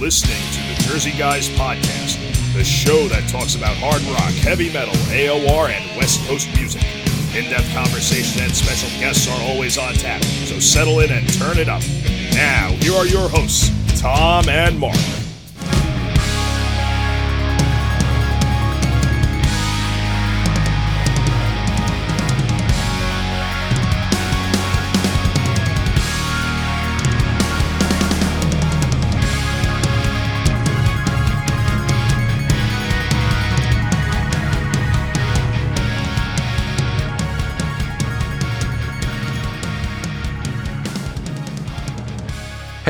listening to the Jersey Guys Podcast, the show that talks about hard rock, heavy metal, AOR, and West Coast music. In depth conversation and special guests are always on tap, so settle in and turn it up. Now, here are your hosts, Tom and Mark.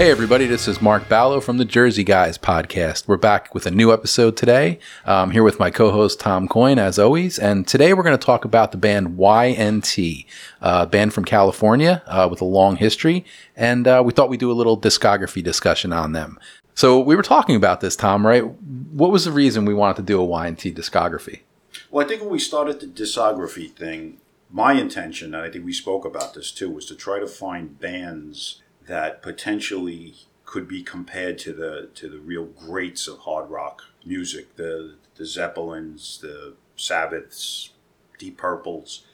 Hey, everybody, this is Mark Ballo from the Jersey Guys podcast. We're back with a new episode today. I'm here with my co host Tom Coyne, as always. And today we're going to talk about the band Y&T, a band from California uh, with a long history. And uh, we thought we'd do a little discography discussion on them. So we were talking about this, Tom, right? What was the reason we wanted to do a Y&T discography? Well, I think when we started the discography thing, my intention, and I think we spoke about this too, was to try to find bands that potentially could be compared to the to the real greats of hard rock music, the the Zeppelins, the Sabbaths, Deep Purples,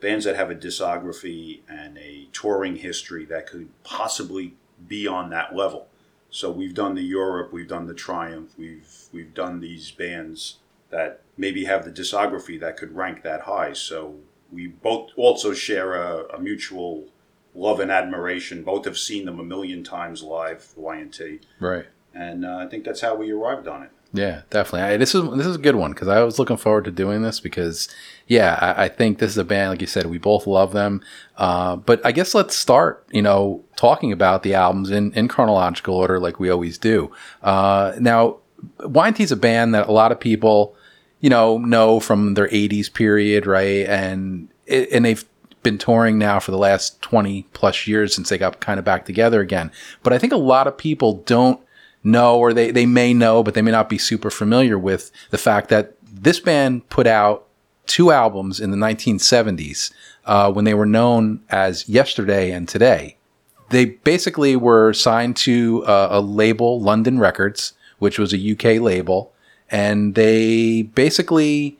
bands that have a discography and a touring history that could possibly be on that level. So we've done the Europe, we've done the Triumph, we've we've done these bands that maybe have the discography that could rank that high. So we both also share a, a mutual love and admiration. Both have seen them a million times live, Y&T. Right. And uh, I think that's how we arrived on it. Yeah, definitely. I, this is this is a good one because I was looking forward to doing this because, yeah, I, I, think this is a band like you said we both love them. Uh, but I guess let's start, you know, talking about the albums in in chronological order like we always do. Uh, now, YNT is a band that a lot of people, you know, know from their '80s period, right? And it, and they've been touring now for the last 20 plus years since they got kind of back together again. But I think a lot of people don't know, or they, they may know, but they may not be super familiar with the fact that this band put out two albums in the 1970s uh, when they were known as Yesterday and Today. They basically were signed to uh, a label, London Records, which was a UK label, and they basically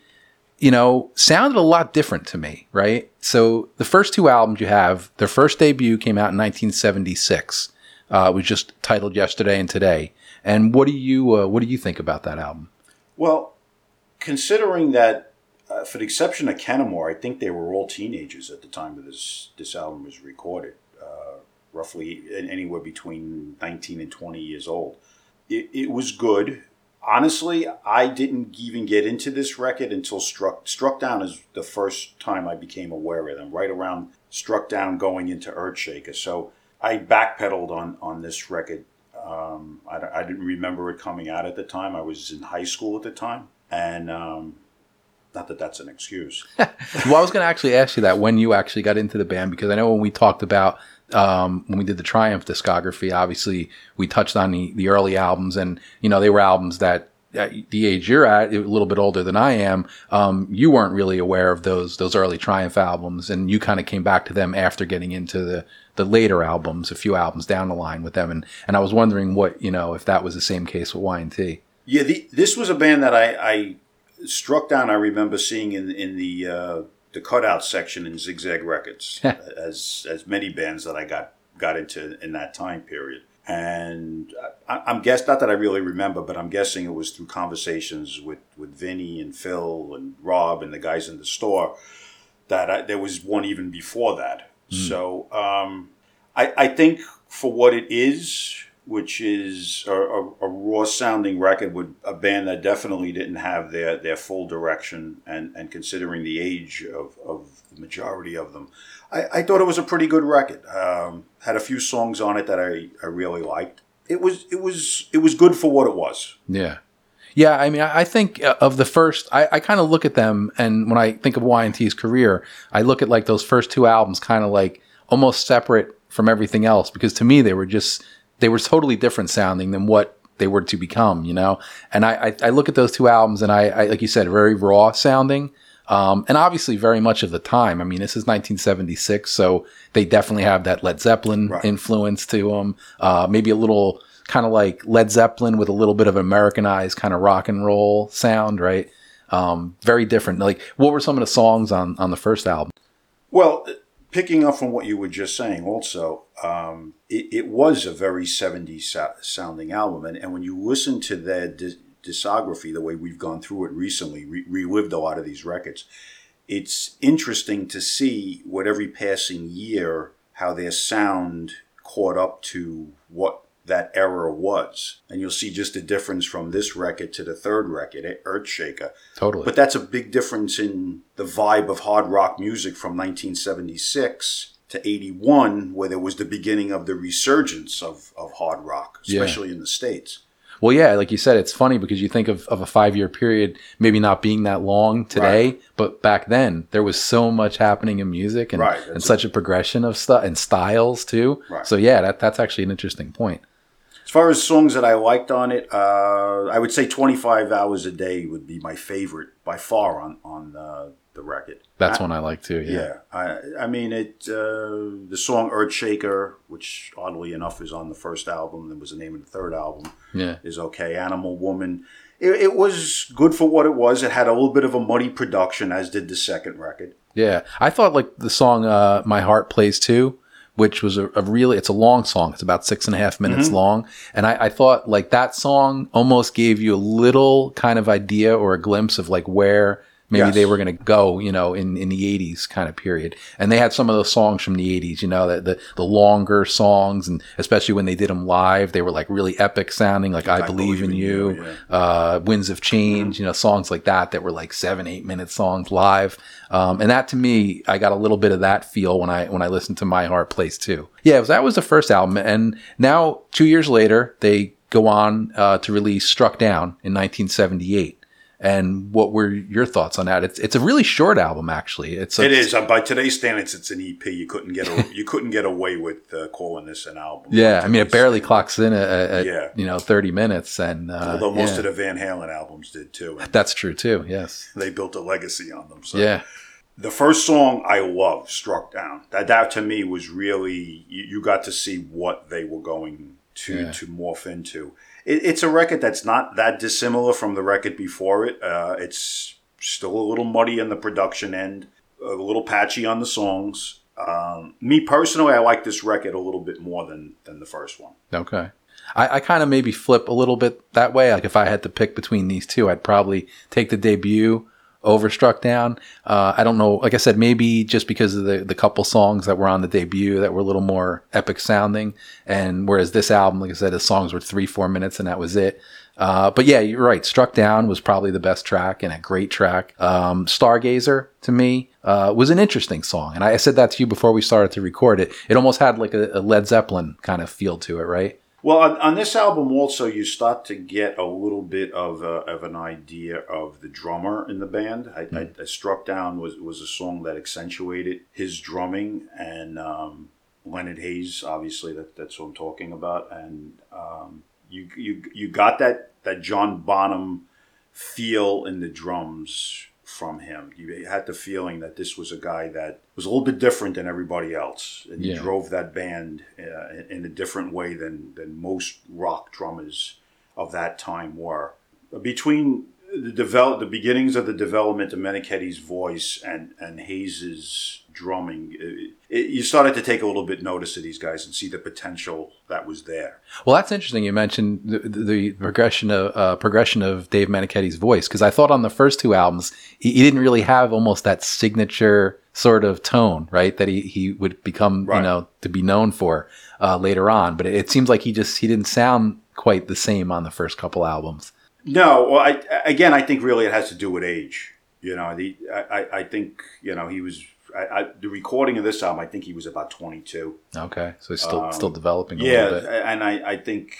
you know, sounded a lot different to me, right? So the first two albums you have, their first debut came out in 1976. Uh, it was just titled Yesterday and Today. And what do you uh, what do you think about that album? Well, considering that, uh, for the exception of Kennemore, I think they were all teenagers at the time that this this album was recorded, uh, roughly anywhere between 19 and 20 years old. It, it was good honestly, I didn't even get into this record until Struck Struck Down is the first time I became aware of them. Right around Struck Down, going into Earthshaker. So I backpedaled on on this record. Um, I, I, didn't remember it coming out at the time. I was in high school at the time, and um, not that that's an excuse. well, I was going to actually ask you that when you actually got into the band because I know when we talked about um, when we did the Triumph discography, obviously we touched on the, the early albums, and you know they were albums that at the age you're at, a little bit older than I am, um, you weren't really aware of those those early Triumph albums, and you kind of came back to them after getting into the the later albums, a few albums down the line with them, and and I was wondering what you know if that was the same case with Y&T. Yeah, the, this was a band that I, I struck down. I remember seeing in in the uh, the cutout section in Zigzag Records, as as many bands that I got got into in that time period. And I, am guess not that I really remember, but I'm guessing it was through conversations with with Vinny and Phil and Rob and the guys in the store that I, there was one even before that. Mm. So um, I, I think for what it is, which is a, a, a, raw sounding record with a band that definitely didn't have their, their full direction and, and considering the age of, of the majority of them. I, I thought it was a pretty good record. Um, had a few songs on it that I, I really liked. It was it was it was good for what it was. Yeah. Yeah, I mean, I think uh, of the first, I, I kind of look at them, and when I think of Y&T's career, I look at like those first two albums kind of like almost separate from everything else because to me they were just they were totally different sounding than what they were to become, you know. And I, I, I look at those two albums, and I, I, like you said, very raw sounding, um, and obviously very much of the time. I mean, this is 1976, so they definitely have that Led Zeppelin right. influence to them. Uh, maybe a little kind of like Led Zeppelin with a little bit of Americanized kind of rock and roll sound, right? Um, very different. Like, what were some of the songs on on the first album? Well, picking up from what you were just saying, also, um, it, it, was a very 70s so- sounding album. And, and when you listen to their di- discography, the way we've gone through it recently, re- relived a lot of these records, it's interesting to see what every passing year, how their sound caught up to what that era was. And you'll see just a difference from this record to the third record, eh, Earthshaker. Totally. But that's a big difference in the vibe of hard rock music from 1976 to 81, where there was the beginning of the resurgence of, of hard rock, especially yeah. in the States. Well, yeah, like you said, it's funny because you think of, of a five year period maybe not being that long today, right. but back then there was so much happening in music and, right. and such a progression of stuff and styles too. Right. So yeah, that, that's actually an interesting point. As far as songs that I liked on it, uh, I would say 25 Hours a Day would be my favorite by far on, on uh, the record. That's I, one I like too, yeah. Yeah. I, I mean, it uh, the song Earthshaker, which oddly enough is on the first album, that was the name of the third album, yeah. is okay. Animal Woman. It, it was good for what it was. It had a little bit of a muddy production, as did the second record. Yeah. I thought like the song uh, My Heart Plays Too which was a, a, really it's a long song it's about six and a half minutes mm-hmm. long and I, I, thought like that song almost gave you a little kind of idea or a glimpse of like where maybe yes. they were going to go, you know, in, in the 80s kind of period. And they had some of those songs from the 80s, you know, the, the, the longer songs, and especially when they did them live, they were like really epic sounding, like I, I Believe, in You, you yeah. uh, Winds of Change, mm-hmm. you know, songs like that that were like seven, eight minute songs live. Um, and that to me, I got a little bit of that feel when I when I listened to My Heart Plays Too. Yeah, was, that was the first album, and now two years later, they go on uh, to release Struck Down in 1978. And what were your thoughts on that? It's it's a really short album, actually. It's a, it is uh, by today's standards, it's an EP. You couldn't get a, you couldn't get away with uh, calling this an album. Yeah, I mean, it barely standards. clocks in at, yeah. you know thirty minutes, and uh, although most yeah. of the Van Halen albums did too. That's true too. Yes, they built a legacy on them. So. Yeah. The first song I love, "Struck Down," that that to me was really you, you got to see what they were going to yeah. to morph into it, it's a record that's not that dissimilar from the record before it. Uh, it's still a little muddy on the production end, a little patchy on the songs. Um, me personally, I like this record a little bit more than than the first one. Okay. I, I kind of maybe flip a little bit that way. Like if I had to pick between these two, I'd probably take the debut overstruck down. Uh, I don't know. Like I said, maybe just because of the, the couple songs that were on the debut that were a little more epic sounding. And whereas this album, like I said, the songs were three, four minutes and that was it. Uh, but yeah, you're right. Struck Down was probably the best track and a great track. Um, Stargazer to me uh, was an interesting song, and I, I, said that to you before we started to record it. It almost had like a, a Led Zeppelin kind of feel to it, right? Well, on, on, this album also, you start to get a little bit of, a, of an idea of the drummer in the band. I, mm. I, I, Struck Down was, was a song that accentuated his drumming, and um, Leonard Haze, obviously, that, that's what I'm talking about. And um, you, you, you got that, that John Bonham feel in the drums from him. You had the feeling that this was a guy that was a little bit different than everybody else, and he yeah. drove that band uh, in a different way than than most rock drummers of that time were. Between the develop the beginnings of the development of Meniketti's voice and and Haze's drumming, it, it, you started to take a little bit notice of these guys and see the potential that was there. Well, that's interesting. You mentioned the, the progression of uh, progression of Dave Meniketti's voice because I thought on the first two albums he, he, didn't really have almost that signature sort of tone, right? That he he would become right. you know to be known for uh, later on. But it, it seems like he just he didn't sound quite the same on the first couple albums. No, well, I, again, I think really it has to do with age. You know, the, I, I think you know he was I, I, the recording of this album. I think he was about twenty two. Okay, so he's still um, still developing. yeah, and I, I think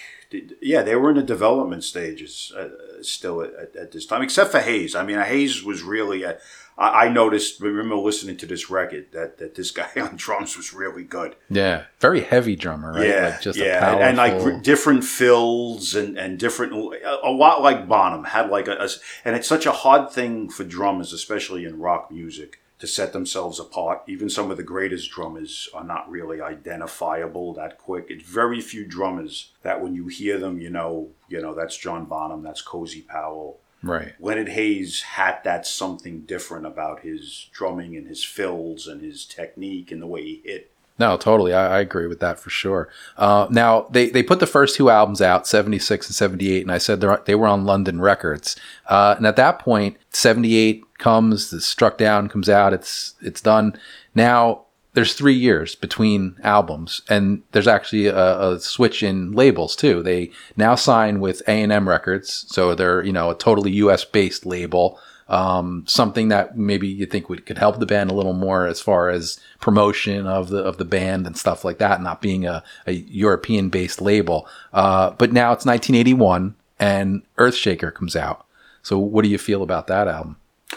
yeah they were in the development stages uh, still at, at, this time, except for Haze. I mean, Haze was really a, I, I noticed, remember listening to this record that, that this guy on drums was really good. Yeah, very heavy drummer, right? Yeah, like just yeah, powerful... and, like different fills and and different, a, a lot like Bonham had like a, a, and it's such a hard thing for drummers, especially in rock music, to set themselves apart. Even some of the greatest drummers are not really identifiable that quick. It's very few drummers that when you hear them, you know, you know that's John Bonham, that's Cozy Powell. Right. Leonard Haze had that something different about his drumming and his fills and his technique and the way he hit. No, totally. I, I agree with that for sure. Uh, now they, they put the first two albums out, seventy six and seventy eight, and I said they were on London Records. Uh, and at that point, seventy eight comes, the Struck Down comes out, it's it's done. Now there's three years between albums, and there's actually a, a switch in labels too. They now sign with A and M Records, so they're you know a totally U.S. based label um, something that maybe you think would could help the band a little more as far as promotion of the of the band and stuff like that, not being a, a European based label. Uh, but now it's 1981 and Earthshaker comes out. So what do you feel about that album?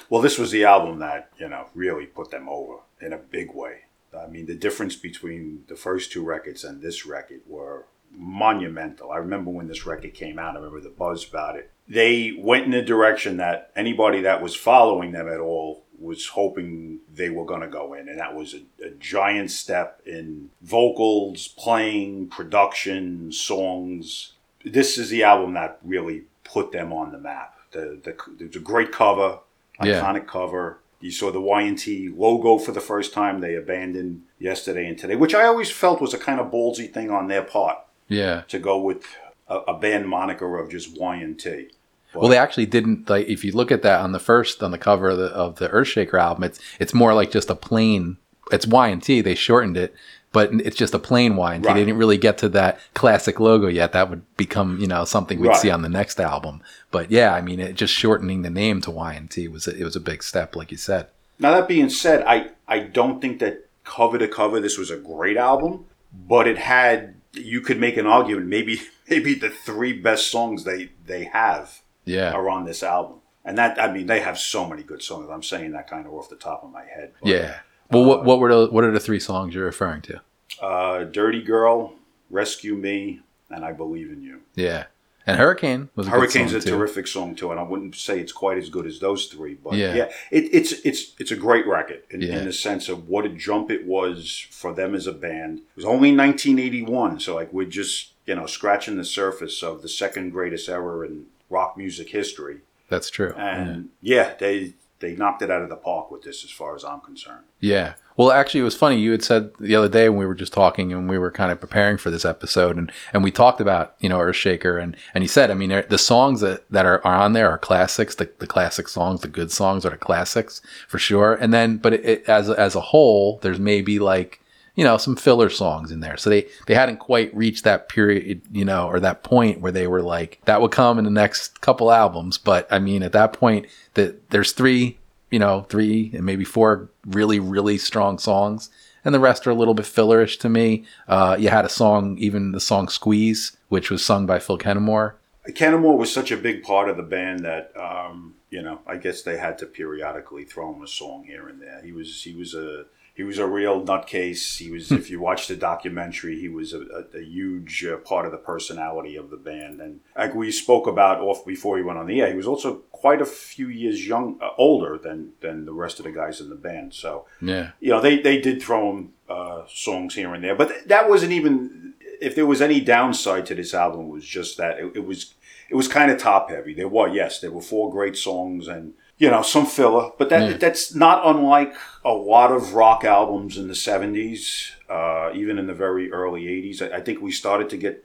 Well, this was the album that you know really put them over in a big way. I mean, the difference between the first two records and this record were monumental. I remember when this record came out, I remember the buzz about it. They went in a direction that anybody that was following them at all was hoping they were going to go in. And that was a, a, giant step in vocals, playing, production, songs. This is the album that really put them on the map. The, the, the great cover, iconic yeah. cover. You saw the Y&T logo for the first time. They abandoned yesterday and today, which I always felt was a kind of ballsy thing on their part yeah. To go with a, a band moniker of just Y and T. Well, they actually didn't like. If you look at that on the first on the cover of the, of the Earthshaker album, it's it's more like just a plain. It's Y and T. They shortened it, but it's just a plain Y and T. Right. They didn't really get to that classic logo yet. That would become you know something we'd right. see on the next album. But yeah, I mean, it, just shortening the name to Y and T was it was a big step, like you said. Now that being said, I I don't think that cover to cover this was a great album, but it had you could make an argument maybe maybe the three best songs they they have yeah. are on this album. And that I mean they have so many good songs. I'm saying that kind of off the top of my head. Yeah. Well, uh, what what were the what are the three songs you're referring to? Uh, Dirty Girl, Rescue Me, and I Believe in You. Yeah. And Hurricane was a Hurricane's a too. terrific song too, and I wouldn't say it's quite as good as those three, but yeah, yeah it, it's it's it's a great record in, yeah. in, the sense of what a jump it was for them as a band. It was only 1981, so like we're just you know scratching the surface of the second greatest era in rock music history. That's true. And yeah, yeah they they knocked it out of the park with this, as far as I'm concerned. Yeah. Well, actually, it was funny. You had said the other day when we were just talking and we were kind of preparing for this episode, and, and we talked about you know Earthshaker, and and you said, I mean, the songs that, that are, are on there are classics. The, the classic songs, the good songs are the classics for sure. And then, but it, it, as as a whole, there's maybe like you know some filler songs in there. So they they hadn't quite reached that period, you know, or that point where they were like that would come in the next couple albums. But I mean, at that point, that there's three you know, three and maybe four really, really strong songs. And the rest are a little bit fillerish to me. Uh, you had a song, even the song Squeeze, which was sung by Phil Kennemore. Kennemore was such a big part of the band that, um, you know, I guess they had to periodically throw him a song here and there. He was, he was a, he was a real nutcase. He was, hmm. if you watch the documentary, he was a, a, a huge uh, part of the personality of the band. And like we spoke about off before he went on the air, he was also quite a few years young, uh, older than than the rest of the guys in the band. So yeah, you know, they they did throw him uh, songs here and there, but that wasn't even. If there was any downside to this album, it was just that it, it was it was kind of top heavy. There were yes, there were four great songs and you know, some filler, but that yeah. that's not unlike a lot of rock albums in the '70s, uh, even in the very early '80s. I, I, think we started to get,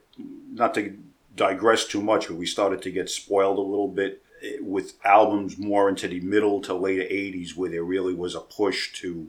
not to digress too much, but we started to get spoiled a little bit eh, with albums more into the middle to later '80s, where there really was a push to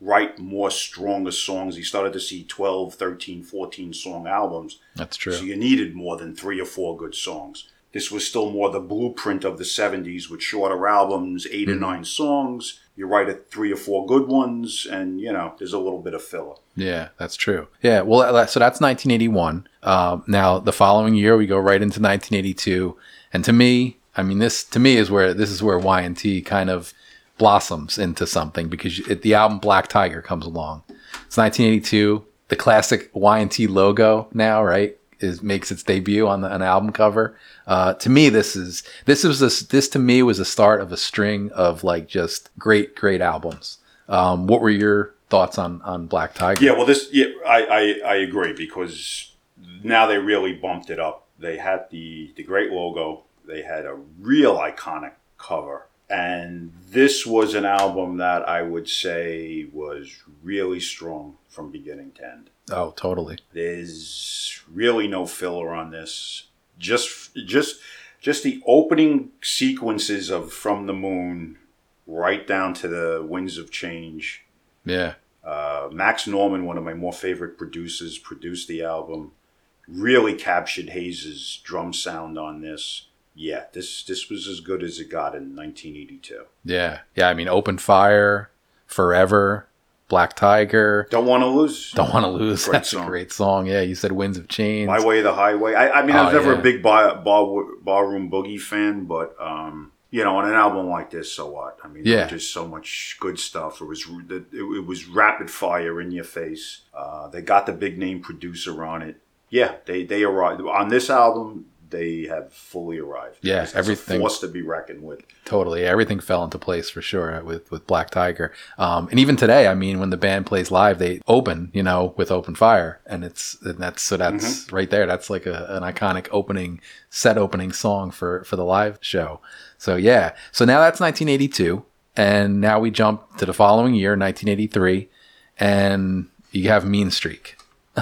write more stronger songs. You started to see 12, 13, 14 song albums. That's true. So you needed more than three or four good songs. This was still more the blueprint of the 70s with shorter albums, 8 mm-hmm. or nine songs. You write a three or four good ones, and, you know, there's a little bit of filler. Yeah, that's true. Yeah, well, so that's 1981. Uh, now, the following year, we go right into 1982. And to me, I mean, this to me is where this is where Y&T kind of blossoms into something because it, the album Black Tiger comes along. It's 1982. The classic Y&T logo now, right? Is makes its debut on the, an album cover. Uh, to me, this is this was this this to me was the start of a string of like just great great albums. Um, what were your thoughts on on Black Tiger? Yeah, well, this yeah, I, I I agree because now they really bumped it up. They had the the great logo. They had a real iconic cover. And this was an album that I would say was really strong from beginning to end. Oh, totally. There's really no filler on this. Just just just the opening sequences of From the Moon right down to the Winds of Change. Yeah. Uh, Max Norman, one of my more favorite producers, produced the album. Really captured Haze's drum sound on this. Yeah, this this was as good as it got in 1982. Yeah. Yeah. I mean, Open Fire, Forever, Black Tiger. Don't want to lose. Don't want to lose. Great That's song. a great song. Yeah. You said Winds of Change. My Way, the Highway. I, I mean, I was Oh, never yeah. a big bar, bar, barroom boogie fan, but um, you know, on an album like this, so what? I mean, Yeah. just so much good stuff. It was it, it was rapid fire in your face. Uh, they got the big name producer on it. Yeah, they they arrived on this album. They have fully arrived. Yeah, It's- everything- force to be reckoned with. Totally, everything fell into place for sure with with Black Tiger. Um, and even today, I mean, when the band plays live, they open, you know, with Open Fire, and it's and that's so that's right there. That's like a, an iconic opening set opening song for for the live show. So yeah, so now that's 1982, and now we jump to the following year, 1983, and you have Mean Streak.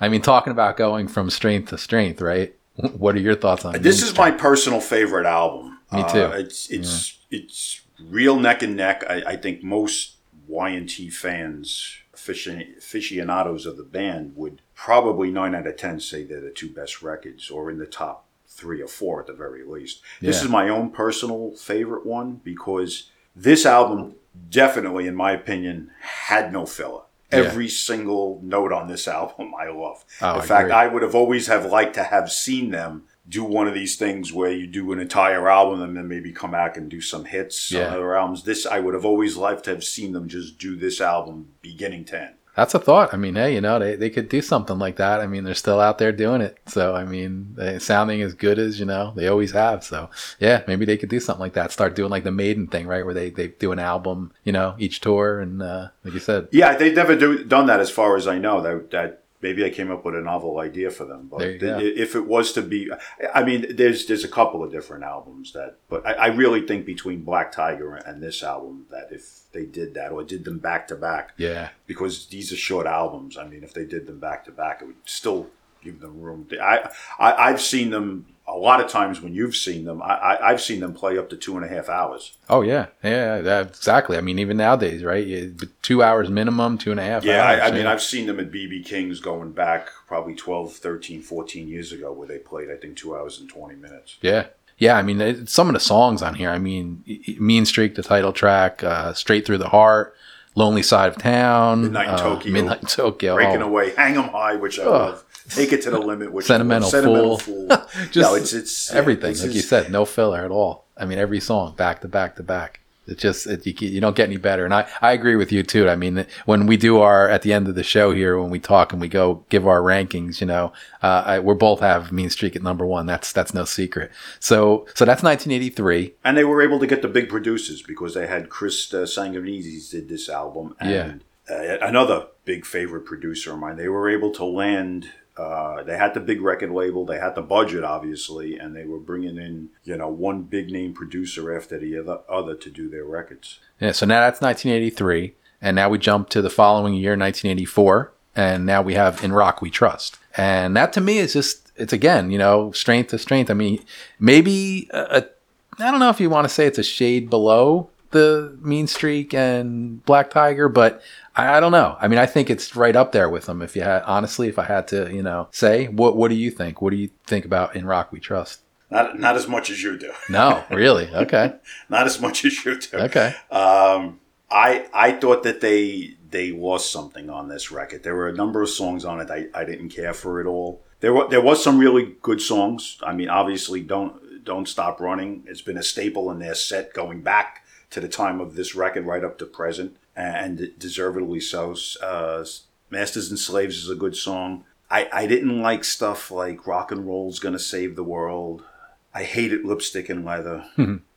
I mean, talking about going from strength to strength, right? What are your thoughts on This is my personal favorite album. Me too. Uh, it's it's it's real neck and neck. I, I think most Y&T fans, afici- aficionados of the band, would probably nine out of ten say they're the two best records, or in the top three or four at the very least. This is my own personal favorite one because this album definitely, in my opinion, had no filler. Yeah. Every single note on this album I love. Oh, in I fact, agree. I would have always have liked to have seen them do one of these things where you do an entire album and then maybe come back and do some hits Yeah. on other albums. This I would have always liked to have seen them just do this album beginning to end. That's a thought. I mean, hey, you know, they, they could do something like that. I mean, they're still out there doing it. So, I mean, sounding as good as, you know, they always have. So, yeah, maybe they could do something like that. Start doing like the Maiden thing, right? Where they, they do an album, you know, each tour. And, uh, like you said, Yeah, they've never do, done that as far as I know. That that maybe I came up with a novel idea for them. But if it was to be, I mean, there's there's a couple of different albums that, but I, I really think between Black Tiger and this album that if they did that or did them back to back, yeah, because these are short albums. I mean, if they did them back to back, it would still give them room. I, I I've seen them a lot of times when you've seen them. I, I I've seen them play up to two and a half hours. Oh, yeah. Yeah, that, exactly. I mean, even nowadays, right? Two hours minimum, two and a half Yeah, hours. I, I mean, I've seen them at BB King's going back probably 12, 13, 14 years ago, where they played I think two hours and twenty minutes. Yeah. Yeah, I mean, it, some of the songs on here. I mean, Mean Streak, the title track, uh, Straight Through the Heart, Lonely Side of Town, Midnight in uh, Tokyo. Midnight in Tokyo. Breaking oh. away, hang 'em high, which I Oh. love. Take it to the limit, which Sentimental. Sentimental Fool. fool. Just no, it's it's everything, it's like you said, no filler at all. I mean, every song back to back to back. It just it, you, you don't get any better, and I, I agree with you too. I mean, when we do our at the end of the show here, when we talk and we go give our rankings, you know, uh, I, we're both have Mean Streak at number one. That's that's no secret. So so that's 1983. And they were able to get the big producers because they had Chris uh, Tsangarides did this album, and uh, another big favorite producer of mine. They were able to land. Uh, they had the big record label. They had the budget, obviously, and they were bringing in you know one big name producer after the other, other to do their records. Yeah, so now that's 1983, and now we jump to the following year, 1984, and now we have "In Rock We Trust," and that to me is just it's again, you know, strength to strength. I mean, maybe a I don't know if you want to say it's a shade below the Mean Streak and Black Tiger, but I, I don't know. I mean, I think it's right up there with them. If you had honestly, if I had to, you know, say what what do you think? What do you think about "In Rock We Trust"? Not not as much as you do. No, really? Okay, not as much as you do. okay. Um, I I thought that they they lost something on this record. There were a number of songs on it I, I didn't care for at all. There were there was some really good songs. I mean, obviously, don't don't stop running. It's been a staple in their set going back to the time of this record right up to present, and deservedly so. Uh, Masters and Slaves is a good song. I, I didn't like stuff like Rock and Roll's Gonna Save the World. I hated lipstick and leather,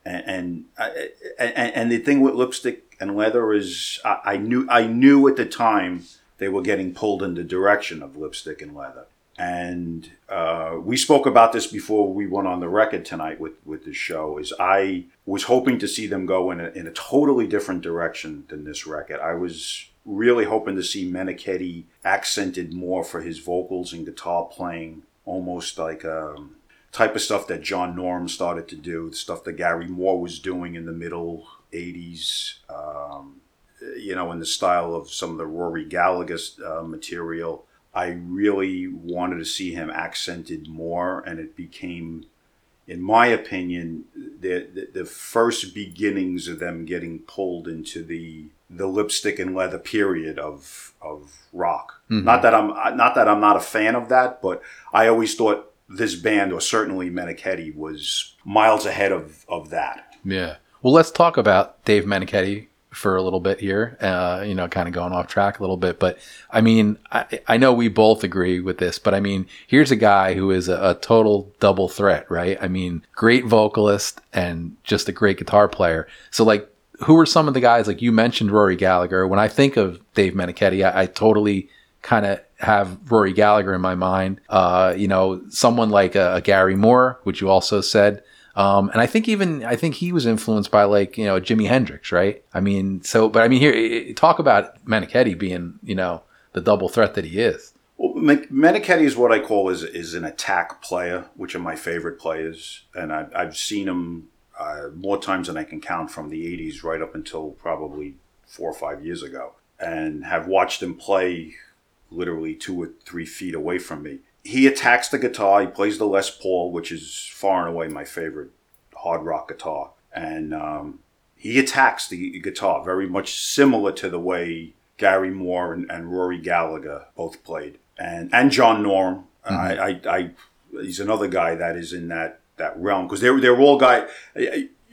and and, I, and and the thing with lipstick and leather is I, I knew I knew at the time they were getting pulled in the direction of lipstick and leather. And uh, we spoke about this before we went on the record tonight with, with the show. Is I was hoping to see them go in a, in a totally different direction than this record. I was really hoping to see Meniketti accented more for his vocals and guitar playing, almost like um, type of stuff that John Norum started to do, the stuff that Gary Moore was doing in the middle '80s. Um, you know, in the style of some of the Rory Gallagher uh, material. I really wanted to see him accented more, and it became, in my opinion, the, the, the first beginnings of them getting pulled into the the lipstick and leather period of of rock. Mm-hmm. Not that I'm not that I'm not a fan of that, but I always thought this band, or certainly Meniketti, was miles ahead of of that. Yeah. Well, let's talk about Dave Meniketti for a little bit here, uh, you know, kind of going off track a little bit. But I mean, I, I know we both agree with this, but I mean, here's a guy who is a, a, total double threat, right? I mean, great vocalist and just a great guitar player. So, like, who are some of the guys, like you mentioned Rory Gallagher? When I think of Dave Meniketti, I, I totally kind of have Rory Gallagher in my mind. Uh, you know, someone like a, a Gary Moore, which you also said. Um, and I think even I think he was influenced by like you know Jimi Hendrix, right? I mean, so but I mean here talk about Meniketti being you know the double threat that he is. Well, Meniketti is what I call is is an attack player, which are my favorite players, and I've, I've seen him uh, more times than I can count from the '80s right up until probably four or five years ago, and have watched him play literally two or three feet away from me he attacks the guitar. He plays the Les Paul, which is far and away my favorite hard rock guitar, and um, he attacks the guitar very much similar to the way Gary Moore and, and Rory Gallagher both played, and and John Norum. Mm-hmm. I, I, I, he's another guy that is in that that realm because they're they're all guy.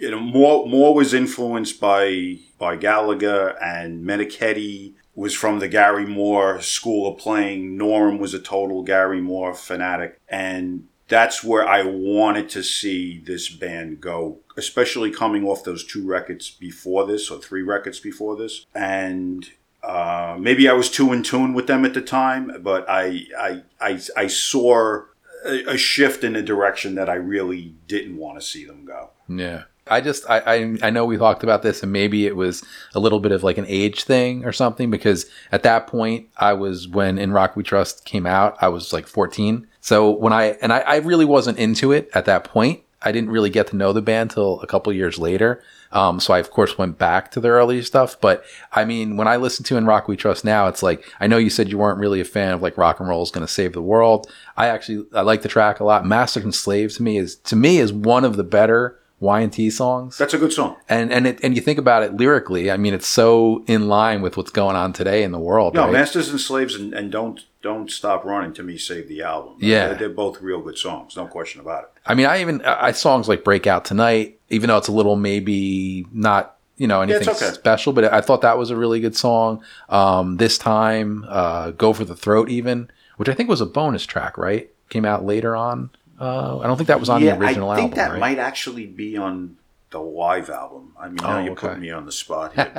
You know, Moore was influenced by by Gallagher and Meniketti was from the Gary Moore school of playing. Norum was a total Gary Moore fanatic. And that's where I wanted to see this band go, especially coming off those two records before this or three records before this. And uh, maybe I was too in tune with them at the time, but I I I, I saw a, a shift in a direction that I really didn't want to see them go. Yeah. I just I, I, I know we talked about this and maybe it was a little bit of like an age thing or something because at that point I was when In Rock We Trust came out I was like 14 so when I and I, I really wasn't into it at that point. I didn't really get to know the band till a couple years later. Um, so I of course went back to the early stuff. But I mean when I listen to In Rock We Trust now it's like I know you said you weren't really a fan of like rock and roll is going to save the world. I actually I like the track a lot. Master and Slave to me is to me is one of the better Y&T songs. That's a good song. And and it, and you think about it lyrically, I mean, it's so in line with what's going on today in the world. No, right? Masters and Slaves and, and Don't Don't Stop Running to me save the album. Yeah, they're, they're, both real good songs, no question about it. I mean, I even I songs like Breakout Tonight, even though it's a little maybe not you know anything yeah, okay. special, but I thought that was a really good song. Um, this time, uh, Go for the Throat, even which I think was a bonus track, right? Came out later on. Uh, I don't think that was on yeah, the original album. I think album, that right? might actually be on the live album. I mean, now oh, you okay. put me on the spot here.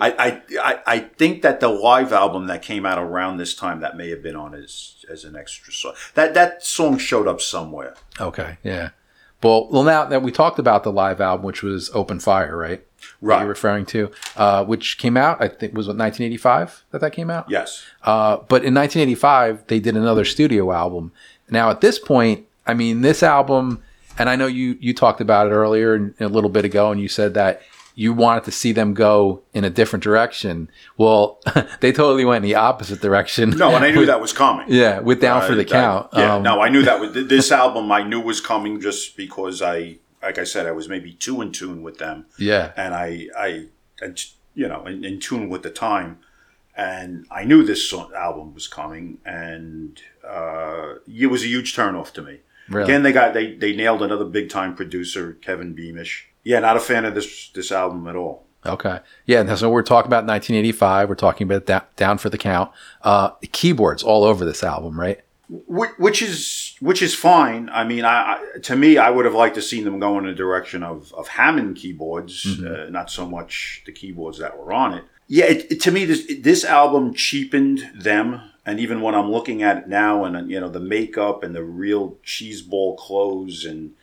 I, I, I think that the live album that came out around this time that may have been on as as an extra song. That that song showed up somewhere. Okay, yeah. Well, well, now that we talked about the live album, which was Open Fire, right? Right. you're referring to, uh, which came out, I think, was what 1985 that that came out. Yes. Uh, but in 1985, they did another studio album. Now, at this point, I mean, this album, and I know you you talked about it earlier a little bit ago, and you said that you wanted to see them go in a different direction. Well, they totally went in the opposite direction. No, and I knew with, that was coming. Yeah, with Down uh, for the Count. yeah, um, no, I knew that was, this album. I knew was coming just because I, like I said, I was maybe too in tune with them. Yeah, and I, I, you know, in, in tune with the time, and I knew this album was coming, and uh, it was a huge turnoff to me. Really? Again, they got they they nailed another big time producer, Kevin Beamish. Yeah, not a fan of this this album at all. Okay. Yeah. So we're talking about 1985. We're talking about Down for the Count. Uh, keyboards all over this album, right? Which is which is fine. I mean, I, I to me, I would have liked to seen them go in the direction of of Hammond keyboards, uh, not so much the keyboards that were on it. Yeah, it, it- to me, this this album cheapened them, and even when I'm looking at it now, and you know the makeup and the real cheeseball clothes, and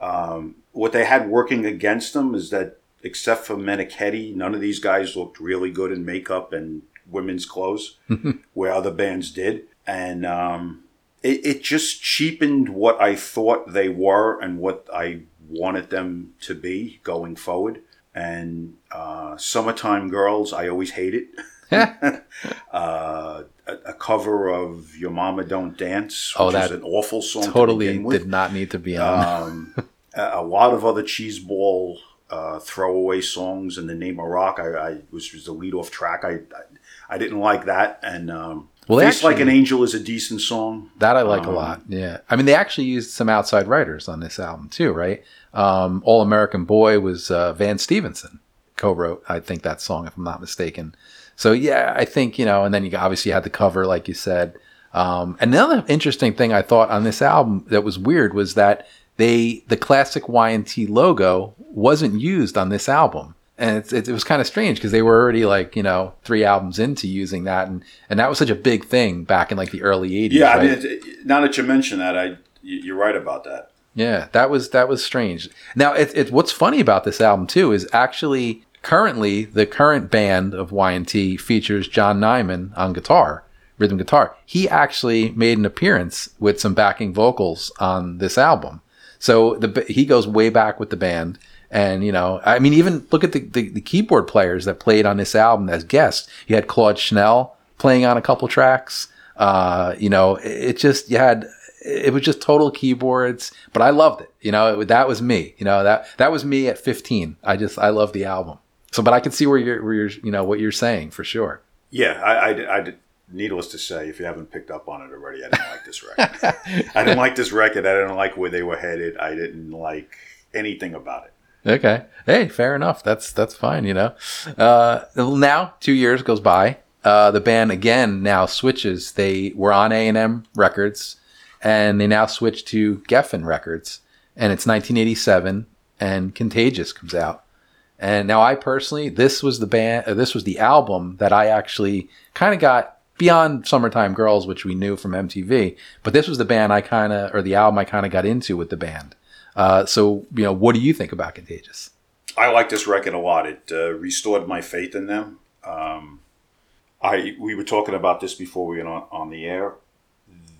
um, what they had working against them is that except for Meniketti, none of these guys looked really good in makeup and women's clothes, where other bands did, and um, it, it just cheapened what I thought they were and what I wanted them to be going forward. And uh, "Summertime Girls," I always hate it. uh, a, a cover of "Your Mama Don't Dance," which Oh, is that an awful song. to Totally with did not need to be on. um, a, a lot of other cheeseball uh, throwaway songs in the name of rock. I, I which was the lead off track. I, I I didn't like that. And um, Well, Face Like an Angel is a decent song. That I like a Um, lot. Yeah. I mean, they actually used some outside writers on this album too, right? Um, All American Boy was uh, Van Stevenson co-wrote, I think that song, if I'm not mistaken. So yeah, I think you know, and then you obviously had the cover, like you said. Um, another interesting thing I thought on this album that was weird was that they the classic Y&T logo wasn't used on this album. And it's, it, it was kind of strange because they were already like, you know, three albums into using that. And, and that was such a big thing back in like the early 80s. Yeah, I mean, it, it- now that you mention that, I you- you're right about that. Yeah, that was that was strange. Now, it, it, what's funny about this album too is actually currently the current band of Y&T features John Nymann on guitar, rhythm guitar. He actually made an appearance with some backing vocals on this album. So the he goes way back with the band. And you know, I mean, even look at the, the, the keyboard players that played on this album as guests. You had Claude Schnell playing on a couple tracks. Uh, you know, it, it just you had it was just total keyboards, but I loved it. You know, it, that was me. You know that that was me at 15. I just I love the album. So, but I can see where you're where you're you know what you're saying for sure. Yeah, I, I, I did- needless to say, if you haven't picked up on it already, I didn't like this record. I didn't like this record. I didn't like where they were headed. I didn't like anything about it. Okay. Hey, fair enough. That's that's fine. You know. Uh, now two years goes by. Uh, the band again now switches. They were on A and M Records, and they now switch to Geffen Records, and it's 1987, and Contagious comes out. And now I personally, this was the band, uh, this was the album that I actually kind of got beyond Summertime Girls, which we knew from MTV. But this was the band I kind of, or the album I kind of got into with the band. Uh, so, you know, what do you think about Contagious? I like this record a lot. It uh, restored my faith in them. Um, I we were talking about this before we went on, on the air.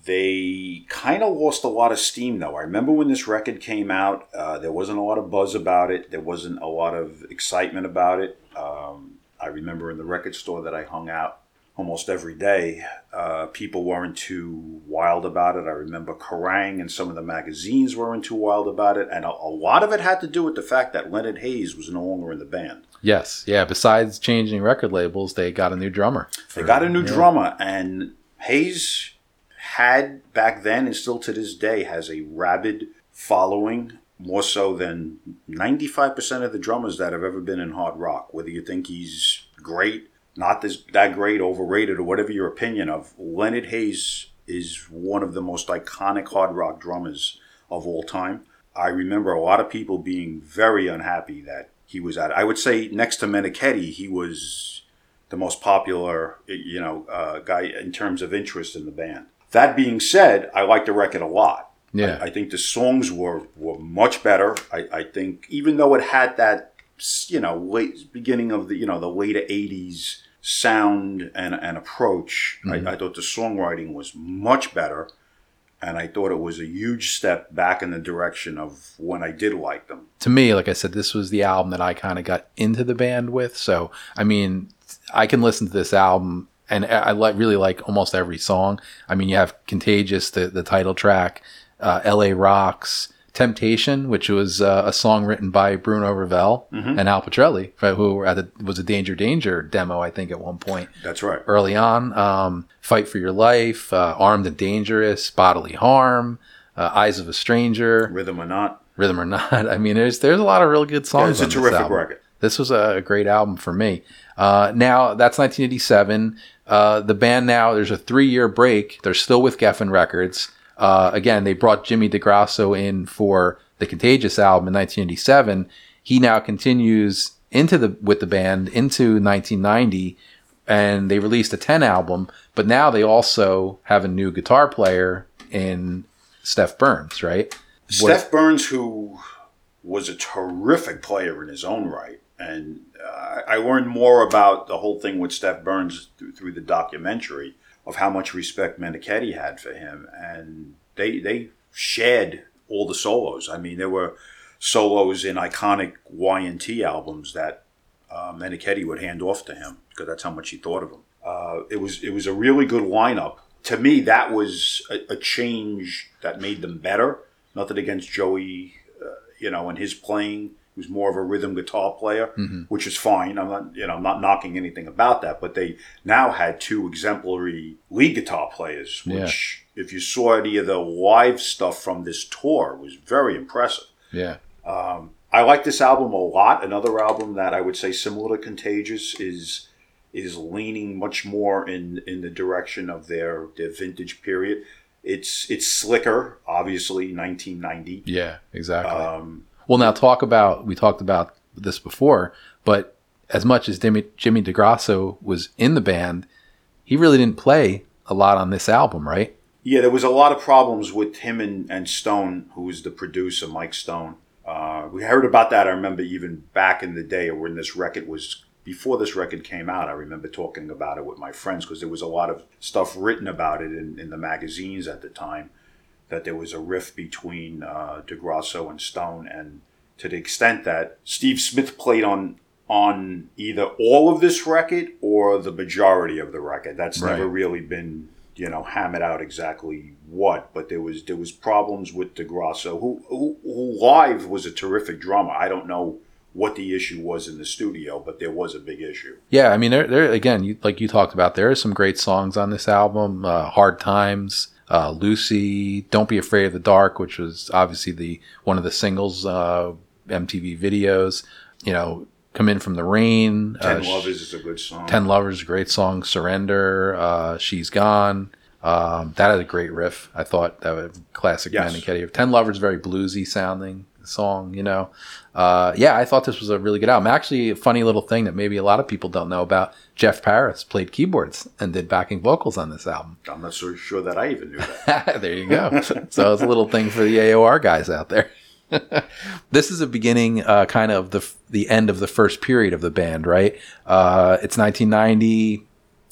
They kind of lost a lot of steam, though. I remember when this record came out, uh, there wasn't a lot of buzz about it. There wasn't a lot of excitement about it. Um, I remember in the record store that I hung out almost every day, uh, people weren't too wild about it. I remember Kerrang and some of the magazines weren't too wild about it, and a, a lot of it had to do with the fact that Leonard Haze was no longer in the band. Yes. Yeah. Besides changing record labels, they got a new drummer. They got a new drummer, and Haze had back then and still to this day has a rabid following, more so than 95% of the drummers that have ever been in hard rock. Whether you think he's great, not this, that great, overrated, or whatever your opinion of, Leonard Haze is one of the most iconic hard rock drummers of all time. I remember a lot of people being very unhappy that he was at. I would say next to Meniketti, he was the most popular, you know, uh, guy in terms of interest in the band. That being said, I like the record a lot. Yeah. I, I think the songs were, were much better. I, I think even though it had that, you know, late beginning of the, you know, the later '80s sound and, and approach, I, mm-hmm. I thought the songwriting was much better. And I thought it was a huge step back in the direction of when I did like them. to me, like I said, this was the album that I kind of got into the band with. So, I mean, I can listen to this album and I like really like almost every song. I mean, you have Contagious, the, the title track, uh, LA Rocks, Temptation, which was uh, a song written by Bruno Ravel and Al Pitrelli, right, who were at the, was a Danger Danger demo, I think, at one point That's right. early on. Um, Fight for Your Life, uh, Armed and Dangerous, Bodily Harm, uh, Eyes of a Stranger Rhythm or not. rhythm or not. I mean, there's there's a lot of really good songs. it's a on this terrific album. record. This was a, great album for me. Uh, now that's 1987. Uh, the band now there's a three year break. They're still with Geffen Records. Uh, again, they brought Jimmy DeGrasso in for the Contagious album in 1987. He now continues into the with the band into 1990, and they released a 10 album. But now they also have a new guitar player in Stef Burns, right? Stef Burns, who was a terrific player in his own right. And I learned more about the whole thing with Stef Burns through, through the documentary of how much respect Meniketti had for him. And they, they shared all the solos. I mean, there were solos in iconic Y&T albums that uh, Meniketti would hand off to him because that's how much he thought of him. Uh, it was it was a really good lineup. To me, that was a, a change that made them better. Nothing against Joey, uh, you know, and his playing. Was more of a rhythm guitar player, Mm-hmm. which is fine. I'm not, you know, I'm not knocking anything about that. But they now had two exemplary lead guitar players, which, if you saw any of the live stuff from this tour, was very impressive. Yeah. I like this album a lot. Another album that I would say similar to Contagious is is leaning much more in in the direction of their their vintage period. It's it's slicker, obviously, 1990. Yeah, exactly. Um, well, now talk about we talked about this before, but as much as Jimmy, Jimmy DeGrasso was in the band, he really didn't play a lot on this album, right? yeah, there was a lot of problems with him and, and Stone, who was the producer, Mike Stone. Uh, we heard about that. I remember even back in the day, when this record was before this record came out. I remember talking about it with my friends because there was a lot of stuff written about it in, in the magazines at the time. That there was a rift between uh, DeGrasso and Stone, and to the extent that Steve Smith played on on either all of this record or the majority of the record. That's Right. never really been you know hammered out exactly what, but there was there was problems with DeGrasso, who, who who live was a terrific drummer. I don't know what the issue was in the studio, but there was a big issue. Yeah, I mean, there, there again, you, like you talked about, there are some great songs on this album. Uh, Hard Times, uh, Lucy, Don't Be Afraid of the Dark, which was obviously the one of the singles uh, MTV videos. You know, Come In from the Rain, Ten uh, Lovers is a good song. Ten Lovers, great song. Surrender, uh, She's Gone. Um, that had a great riff. I thought that was a classic Yes. Meniketti. Ten Lovers, very bluesy sounding song. You know, uh, yeah, I thought this was a really good album. Actually, a funny little thing that maybe a lot of people don't know about. Jeff Paris played keyboards and did backing vocals on this album. I'm not so sure that I even knew that. there you go. so it's a little thing for the AOR guys out there. this is a beginning, uh, kind of the the end of the first period of the band, right? Uh, it's 1990.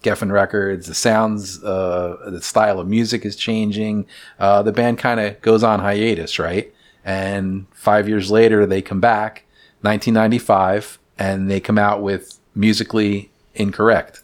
Geffen Records. The sounds, uh, the style of music is changing. Uh, the band kind of goes on hiatus, right? And five years later, they come back, 1995, and they come out with musically incorrect.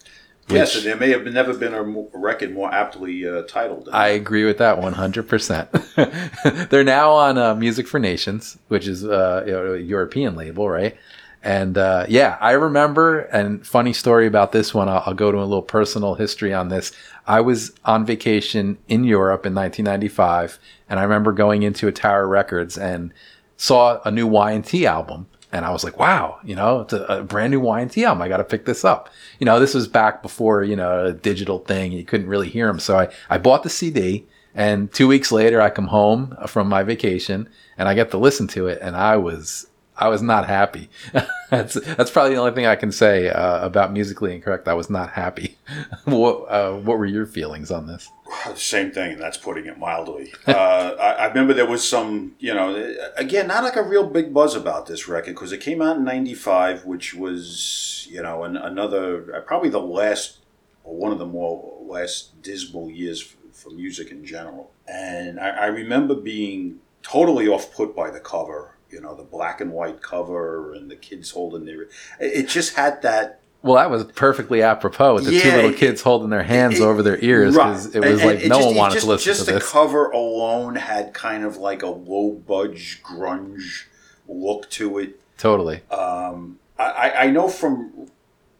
yes, and there may have never been a, record more aptly uh, titled. I agree with that 100%. They're now on uh, Music for Nations, which is uh, a European label, right? And uh, yeah, I remember, and funny story about this one, I'll, I'll go to a little personal history on this. I was on vacation in Europe in 1995, and I remember going into a Tower Records and saw a new Y&T album. And I was like, wow, you know, it's a, a brand new Y&T album. I got to pick this up. You know, this was back before, you know, a digital thing. You couldn't really hear them. So I, I bought the CD and two weeks later I come home from my vacation and I get to listen to it. And I was, I was not happy. that's, that's probably the only thing I can say uh, about musically incorrect. I was not happy. what, uh, what were your feelings on this? Same thing, and that's putting it mildly. Uh, I, I remember there was some, you know, again, not like a real big buzz about this record because it came out in '95, which was, you know, an, another, uh, probably the last, or one of the more last dismal years for, for music in general. And I, I remember being totally off put by the cover, you know, the black and white cover and the kids holding their. It it just had that Well, that was perfectly apropos with the two Yeah, little it- kids holding their hands it- over their ears because Right. it was And- like and no just- one wanted just, to listen just to this. Just the cover alone had kind of like a low budge grunge look to it. totally. Um, I, I- know from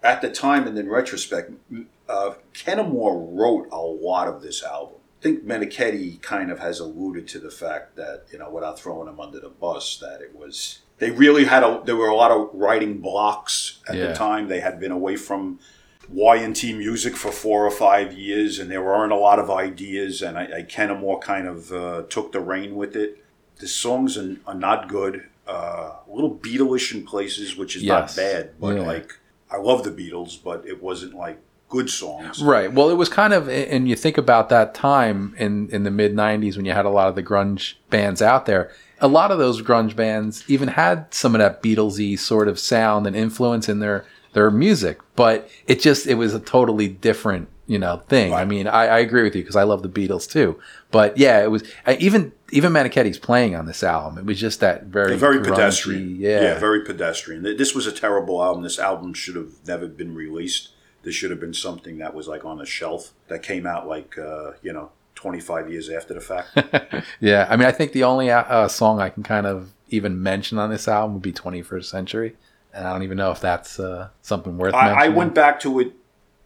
at the time and in retrospect, uh, Kennemore wrote a lot of this album. I think Meniketti kind of has alluded to the fact that you know, without throwing him under the bus, that it was they really had a there were a lot of writing blocks at Yeah. the time. They had been away from Y&T music for four or five years, and there weren't a lot of ideas, and I, I Ken Moore kind of uh, took the reign with it. The songs are, are not good, uh, a little Beatleish in places, which is Yes. not bad, but Yeah. like I love the Beatles, but it wasn't like good songs. Right. Well, it was kind of, and you think about that time in, in the mid 90s when you had a lot of the grunge bands out there. A lot of those grunge bands even had some of that Beatlesy sort of sound and influence in their, their music, but it just, it was a totally different, you know, thing. I mean, I, I agree with you because I love the Beatles too. But yeah, it was, uh, even, even Meniketti's playing on this album. It was just that very, very grungy- pedestrian. Yeah. very pedestrian. This was a terrible album. This album should have never been released. This should have been something that was like on a shelf that came out like uh, you know twenty five years after the fact. Yeah, I mean, I think the only uh, uh, song I can kind of even mention on this album would be 21st Century. And I don't even know if that's uh, something worth I, I went back to it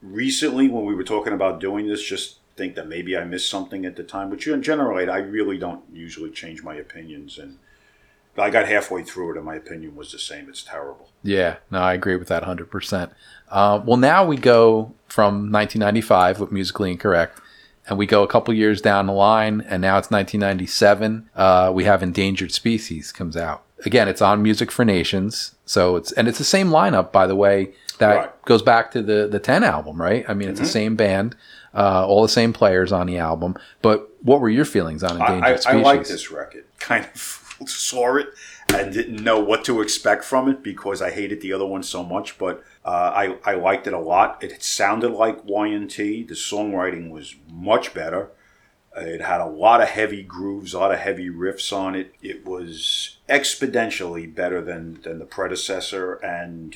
recently when we were talking about doing this. Just think that maybe I missed something at the time. But gen- generally, I really don't usually change my opinions. And I got halfway through it, and my opinion was the same. It's terrible. Yeah, no, I agree with that 100%. Uh, well, now we go from 1995 with Musically Incorrect, and we go a couple years down the line, and now it's 1997. Uh, we have Endangered Species comes out. Again, it's on Music for Nations, so it's and it's the same lineup, by the way, that Right. goes back to the the 10 album, right? I mean, it's the same band, uh, all the same players on the album. But what were your feelings on Endangered I, I, I Species? like this record. Kind of saw it and didn't know what to expect from it because I hated the other one so much. But uh, I I liked it a lot. It sounded like Y&T. The songwriting was much better. It had a lot of heavy grooves, a lot of heavy riffs on it. It was exponentially better than than the predecessor, and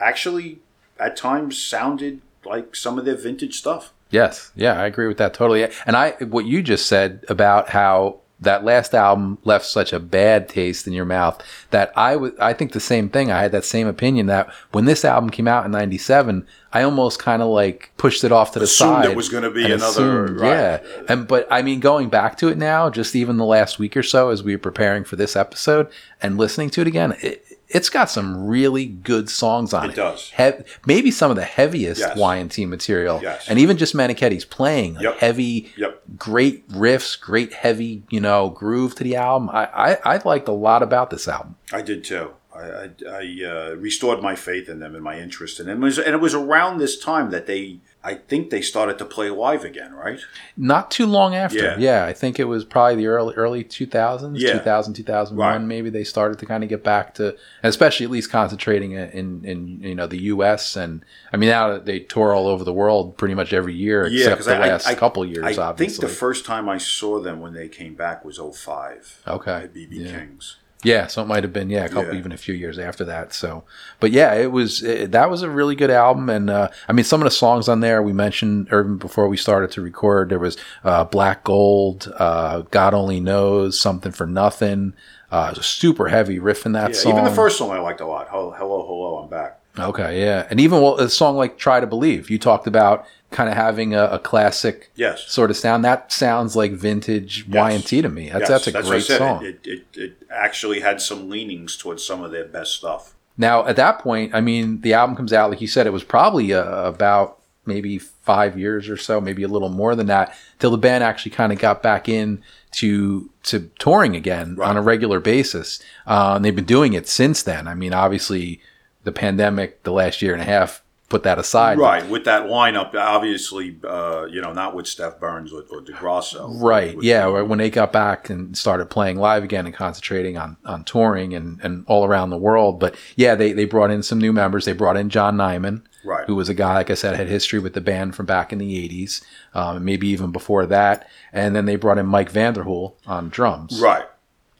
actually at times sounded like some of their vintage stuff. Yes, yeah, I agree with that totally. And I, what you just said about how that last album left such a bad taste in your mouth that I think the same thing. I had that same opinion that when this album came out in '97, I almost kind of like pushed it off to the Assumed side. it was gonna be another- assumed- right. yeah. And but I mean, going back to it now, just even the last week or so, as we were preparing for this episode and listening to it again, it, it's got some really good songs on it. It does. Hev- maybe some of the heaviest Yes. Y&T material. Yes. And even just Meniketti's playing like Yep. heavy, Yep. great riffs, great heavy, you know, groove to the album. I, I, I liked a lot about this album. I did too. I, I, I uh, restored my faith in them and my interest in them. It was, and it was around this time that they, I think they started to play live again, right? Not too long after. Yeah. Yeah, I think it was probably the early early 2000s, Yeah. 2000, 2001 Right. maybe they started to kind of get back to especially at least concentrating in in you know the US and I mean now that they tour all over the world pretty much every year Yeah, except 'cause the I- last I- couple years I obviously. think the first time I saw them when they came back was 05 Okay. at BB Yeah. King's. Yeah, so it might have been yeah a couple Yeah. even a few years after that. So, but yeah, it was it, that was a really good album, and uh, I mean some of the songs on there we mentioned even before we started to record. There was uh, Black Gold, uh, God Only Knows, Something for Nothing. Uh, it was a super heavy riff in that Yeah, song. even the first song I liked a lot. Hello, hello, hello I'm back. Okay, yeah, and even well, a song like "Try to Believe," you talked about kind of having a, a classic Yes. sort of sound. That sounds like vintage Y and T to me. That's Yes, that's a what I great song. It, it, it, it actually had some leanings towards some of their best stuff. Now, at that point, I mean, the album comes out, like you said, it was probably uh, about maybe five years or so, maybe a little more than that, till the band actually kind of got back in to to touring again Right. on a regular basis. Uh, and they've been doing it since then. I mean, obviously, the pandemic, the last year and a half, put that aside. Right, with that lineup, obviously, uh, you know, not with Stef Burns or, or DeGrasso. Right. With- Yeah. When they got back and started playing live again and concentrating on, on touring and, and all around the world. But yeah, they, they brought in some new members. They brought in John Nymann, Right. who was a guy, like I said, had history with the band from back in the 80s, um, maybe even before that. And then they brought in Mike Vanderhule on drums. Right.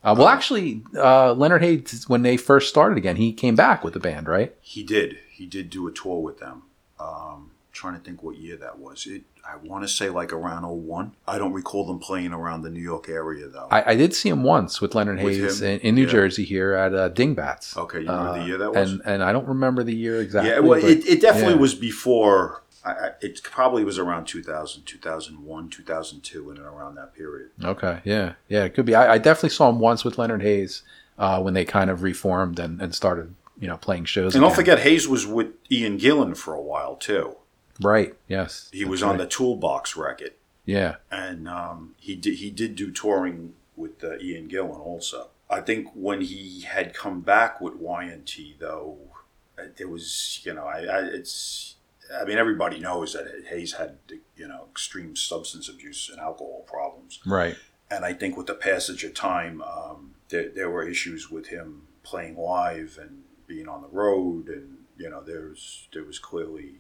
Uh, well, actually, uh, Leonard Haze, when they first started again, he came back with the band, right? He did. He did do a tour with them. Um, trying to think what year that was. It. I want to say like around 01. I don't recall them playing around the New York area though. I, I did see him once with Leonard With Haze in, in New Yeah. Jersey here at uh, Dingbatz. okay, you the Uh, year that was. and and I don't remember the year exactly. yeah, well, but- it, it definitely yeah. was before. I, it probably was around 2000, 2001, 2002, in and around that period. Okay, yeah, yeah, it could be. I, I definitely saw him once with Leonard Haze uh, when they kind of reformed and, and started, you know, playing shows. And don't forget, Haze was with Ian Gillan for a while too. Right. Yes. He was on the Toolbox record, Yeah. and um, he did he did do touring with uh, Ian Gillan also. I think when he had come back with Y&T though, uh, there was you know I, I it's I mean everybody knows that Haze had you know extreme substance abuse and alcohol problems, Right. and I think with the passage of time, um, there, there were issues with him playing live and being on the road, and you know, there's there was clearly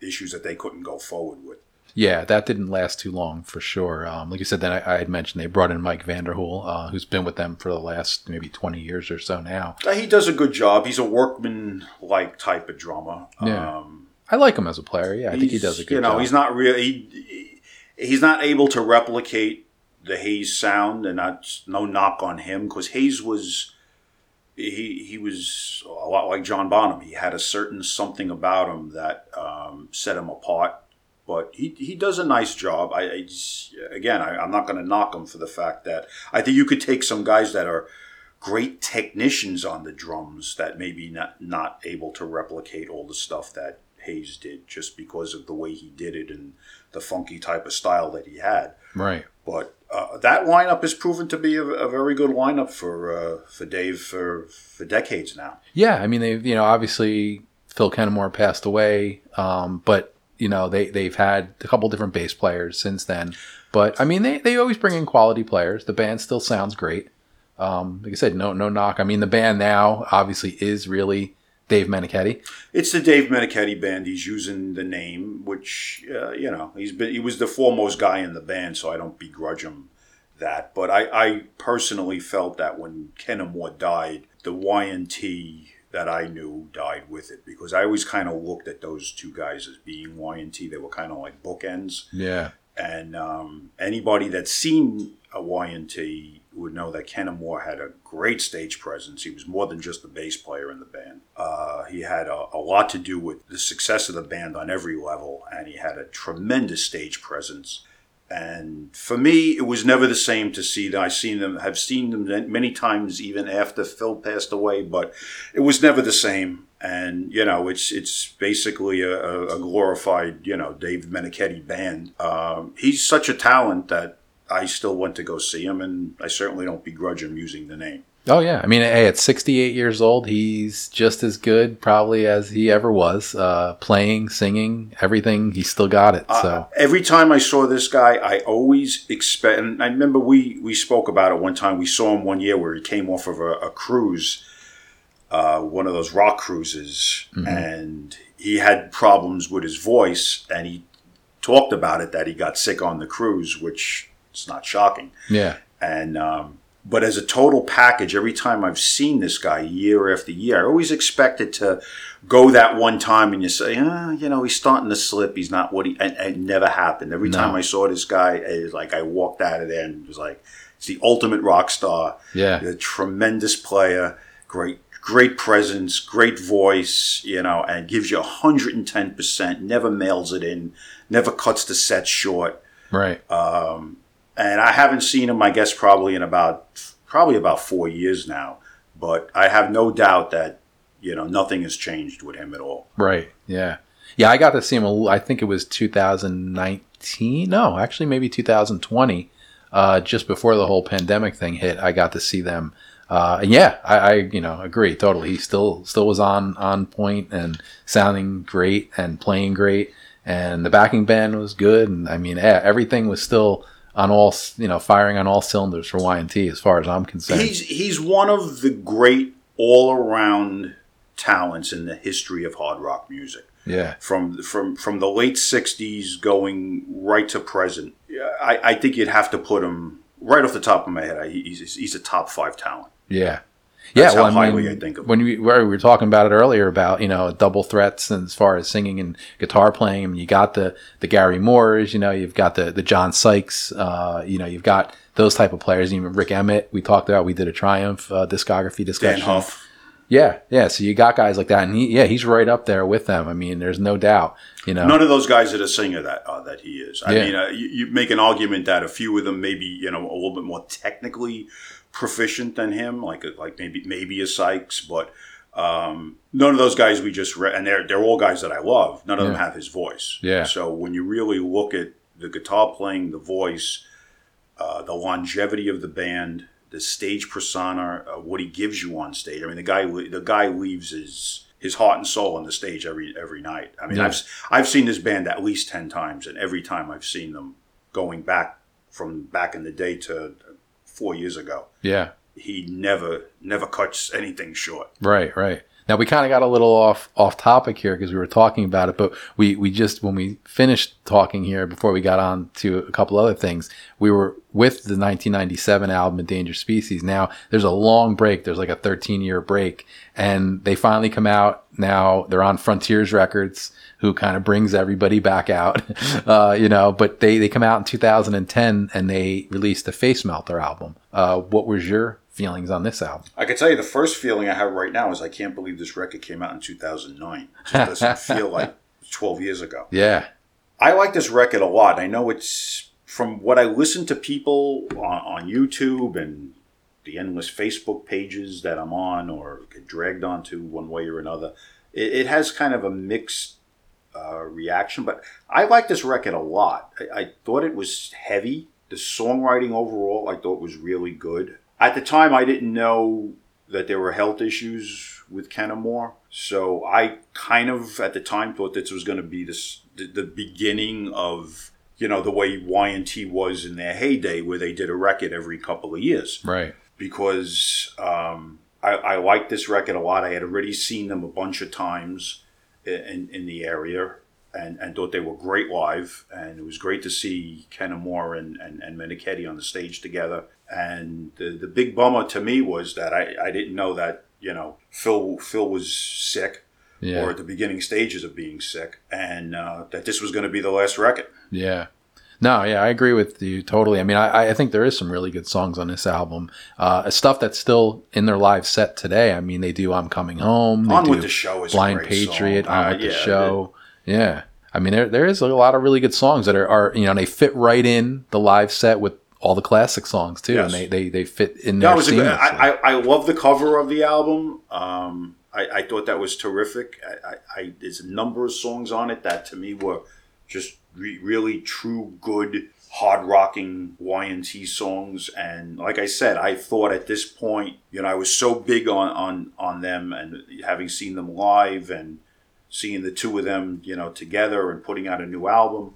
issues that they couldn't go forward with. Yeah, that didn't last too long for sure. Um, like you said, then I, I had mentioned they brought in Mike Vanderhule, uh, who's been with them for the last maybe 20 years or so now. Uh, He does a good job. He's a workman-like type of drummer. Yeah. Um, I like him as a player. Yeah, I think he does a good job. You know, job. he's not really. He, he's not able to replicate the Haze sound, and that's no knock on him because Haze was. He he was a lot like John Bonham. He had a certain something about him that um, set him apart. But he, he does a nice job. I, I just, again, I, I'm not going to knock him for the fact that I think you could take some guys that are great technicians on the drums that maybe not not able to replicate all the stuff that Haze did just because of the way he did it and the funky type of style that he had. right. But uh, that lineup has proven to be a, a very good lineup for uh, for Dave for for decades now. Yeah, I mean, they you know obviously Phil Kennemore passed away, um, but you know they they've had a couple different bass players since then. But I mean, they they always bring in quality players. The band still sounds great. Um, like I said, no no knock. I mean, the band now obviously is really Dave Meniketti. It's the Dave Meniketti band. He's using the name, which uh, you know he's been. He was the foremost guy in the band, so I don't begrudge him that. But I, I personally felt that when Kennemore died, the Y&T that I knew died with it because I always kind of looked at those two guys as being Y&T. They were kind of like bookends. Yeah, And um, anybody that's seen a Y&T would know that Kennemore had a great stage presence. He was more than just a bass player in the band. Uh, he had a, a lot to do with the success of the band on every level, and he had a tremendous stage presence. And for me, it was never the same to see them. I've seen them, have seen them many times, even after Phil passed away. But it was never the same. And you know, it's it's basically a, a glorified, you know, Dave Meniketti band. Um, he's such a talent that I still went to go see him, and I certainly don't begrudge him using the name. Oh yeah, I mean, hey, at 68 years old, he's just as good probably as he ever was. Uh, playing, singing, everything, he's still got it. So Uh, every time I saw this guy, I always expect. And I remember we we spoke about it one time. We saw him one year where he came off of a, a cruise, uh, one of those rock cruises, and he had problems with his voice, and he talked about it that he got sick on the cruise, which is not shocking. yeah, And um, but as a total package, every time I've seen this guy year after year, I always expected to go that one time and you say, ah, you know, he's starting to slip. He's not what he. And it never happened. Every No. time I saw this guy, it was like I walked out of there and it was like, it's the ultimate rock star. yeah, A tremendous player, great. Great presence, great voice, you know, and gives you 110%, never mails it in, never cuts the set short right. And I haven't seen him. I guess probably in about probably about four years now. But I have no doubt that you know nothing has changed with him at all. Right. Yeah. Yeah, I got to see him. I think it was 2019. No, actually, maybe 2020. Uh, just before the whole pandemic thing hit, I got to see them. Uh, and yeah, I, I you know agree totally. He still still was on on point and sounding great and playing great, and the backing band was good. And I mean, yeah, everything was still on all you know firing on all cylinders for Y&T as far as I'm concerned. He's he's one of the great all around talents in the history of hard rock music. yeah, From from from the late '60s going right to present, I, I think you'd have to put him right off the top of my head. I, he's he's a top five talent. Yeah. That's yeah, how well, I highly mean, I think of when we, we were talking about it earlier about you know double threats and as far as singing and guitar playing, I mean, you got the the Gary Moores, you know, you've got the the John Sykes, uh, you know, you've got those type of players. Even Rik Emmett, we talked about. We did a Triumph uh, discography Dan discussion. Huff. Yeah, yeah. So you got guys like that, and he, yeah, he's right up there with them. I mean, there's no doubt. You know, None of those guys are the singer that uh, that he is. I Yeah. mean, uh, you, you make an argument that a few of them maybe you know a little bit more technically proficient than him, like like maybe maybe a Sykes, but Um, none of those guys we just read, and they're they're all guys that I love. None of them have his voice. Yeah. So when you really look at the guitar playing, the voice, uh, the longevity of the band, the stage persona, uh, what he gives you on stage. I mean, the guy the guy leaves his his heart and soul on the stage every every night. I mean, Yeah. I've I've seen this band at least ten times, and every time I've seen them going back from back in the day to four years ago, Yeah. he never never cuts anything short. Right, right. Now we kind of got a little off off topic here because we were talking about it, but we we just when we finished talking here before we got on to a couple other things, we were with the 1997 album Endangered Species. Now there's a long break. There's like a 13 year break, and they finally come out. Now they're on Frontiers Records, who kind of brings everybody back out, uh, you know. But they they come out in 2010 and they released the Face Melter album. Uh, what was your feelings on this album? I can tell you the first feeling I have right now is I can't believe this record came out in 2009. It just doesn't feel like 12 years ago. Yeah, I like this record a lot. I know it's from what I listen to people on, on YouTube and the endless Facebook pages that I'm on or get dragged onto one way or another. It, it has kind of a mixed uh, reaction, but I like this record a lot. I, I thought it was heavy. The songwriting overall, I thought was really good. At the time, I didn't know that there were health issues with Kennemore, so I kind of at the time thought this was going to be this the, the beginning of you know the way Y&T was in their heyday, where they did a record every couple of years right. because um, I, I liked this record a lot. I had already seen them a bunch of times in, in the area and, and thought they were great live. And it was great to see Kennemore and, and, and Meniketti on the stage together. And the, the big bummer to me was that I, I didn't know that, you know, Phil, Phil was sick Yeah. or at the beginning stages of being sick and uh, that this was going to be the last record. Yeah. No, yeah, I agree with you totally. I mean, I, I think there is some really good songs on this album. Uh, stuff that's still in their live set today. I mean, they do "I'm Coming Home," they On with the Show is "Blind Patriot," song. "On Uh, with the yeah, Show." Yeah, I mean, there there is a lot of really good songs that are, are you know they fit right in the live set with all the classic songs too, and they, they they fit in there. It was a good. I, I, I love the cover of the album. Um, I, I thought that was terrific. I, I, I, there's a number of songs on it that to me were just re- really true, good, hard rocking Y&T songs. And like I said, I thought at this point, you know, I was so big on, on, on them and having seen them live and seeing the two of them, you know, together and putting out a new album.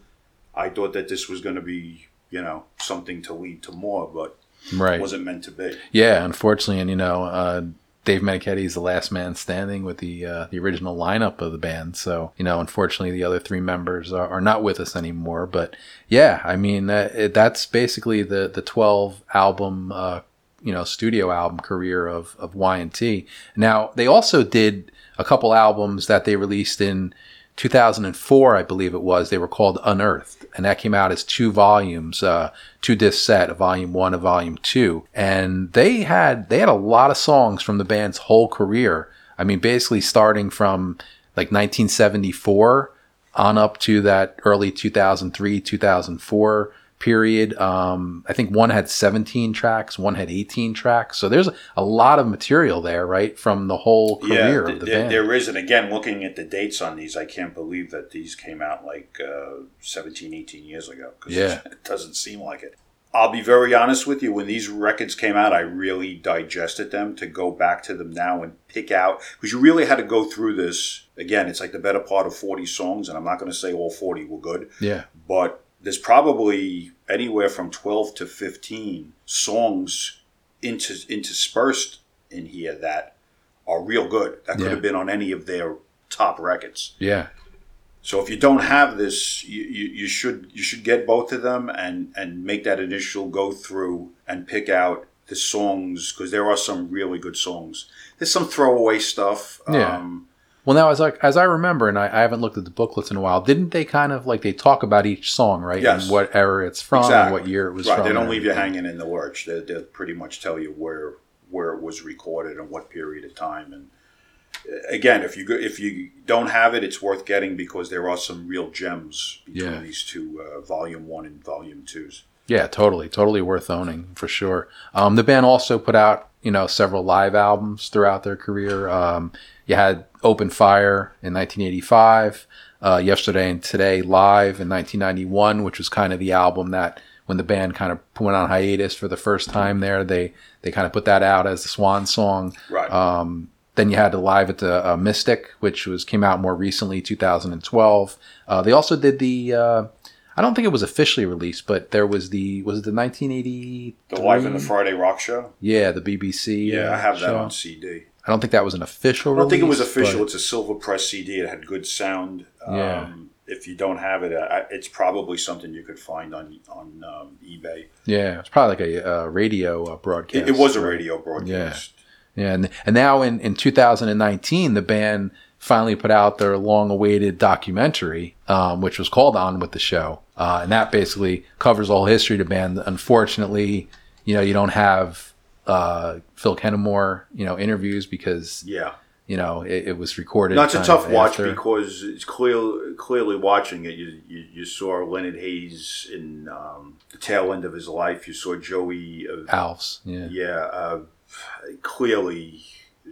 I thought that this was going to be, you know, something to lead to more, but right. it wasn't meant to be. Yeah, unfortunately, and you know, uh, Dave Meniketti is the last man standing with the uh, the original lineup of the band. So you know, unfortunately, the other three members are, are not with us anymore. But yeah, I mean, it, that's basically the the twelve album. Uh, you know, studio album career of of Y and T. Now they also did a couple albums that they released in 2004, I believe it was. They were called Unearthed, and that came out as two volumes, uh, two disc set, a volume one, a volume two. And they had they had a lot of songs from the band's whole career. I mean, basically starting from like 1974 on up to that early 2003, 2004 period. Um, I think one had 17 tracks, one had 18 tracks. So there's a lot of material there, right, from the whole career th- of the there, band. there is, and again, looking at the dates on these, I can't believe that these came out like uh, 17, 18 years ago. 'cause Yeah. it doesn't seem like it. I'll be very honest with you. When these records came out, I really digested them to go back to them now and pick out because you really had to go through this. Again, it's like the better part of forty songs, and I'm not going to say all forty were good, yeah. but there's probably anywhere from 12 to 15 songs inter- interspersed in here that are real good. That could Yeah. have been on any of their top records. Yeah. So if you don't have this, you, you, you should you should get both of them and and make that initial go through and pick out the songs because there are some really good songs. There's some throwaway stuff. Yeah. Um, Well, now as I as I remember, and I, I haven't looked at the booklets in a while, didn't they kind of like they talk about each song, right? Yes. And what era it's from, and Exactly. what year it was right. from. They don't leave you hanging in the lurch. They they pretty much tell you where where it was recorded and what period of time. And uh, again, if you go, if you don't have it, it's worth getting because there are some real gems between Yeah. these two, uh, volume one and volume twos. Yeah, totally, totally worth owning for sure. Um, the band also put out, you know several live albums throughout their career. Um, you had Open Fire in 1985, uh, Yesterday and Today live in 1991, which was kind of the album that when the band kind of went on hiatus for the first time there, they they kind of put that out as the swan song. Right. Um, then you had the live at the uh, Mystic, which was came out more recently, 2012. Uh, they also did the. Uh, I don't think it was officially released, but there was the was it the 1980 the Live in the Friday Rock Show. yeah the BBC Yeah, I have that on CD. I don't think that was an official. I don't think it was official. It's a silver press CD. It had good sound. Yeah. Um, if you don't have it, it's probably something you could find on on um, eBay. Yeah, it's probably like a uh, radio uh, broadcast. It, it was a radio broadcast. Yeah, yeah, and and now in in 2019, the band finally put out their long-awaited documentary, um, which was called "On with the Show," uh, and that basically covers all history of the band. Unfortunately, you know, you don't have uh, Phil Kennemore, you know, interviews because Yeah. you know it, it was recorded. That's a tough watch after- because it's clear, clearly watching it. You, you, you saw Leonard Haze in um, the tail end of his life. You saw Joey, uh, Alves. Yeah, yeah, uh, clearly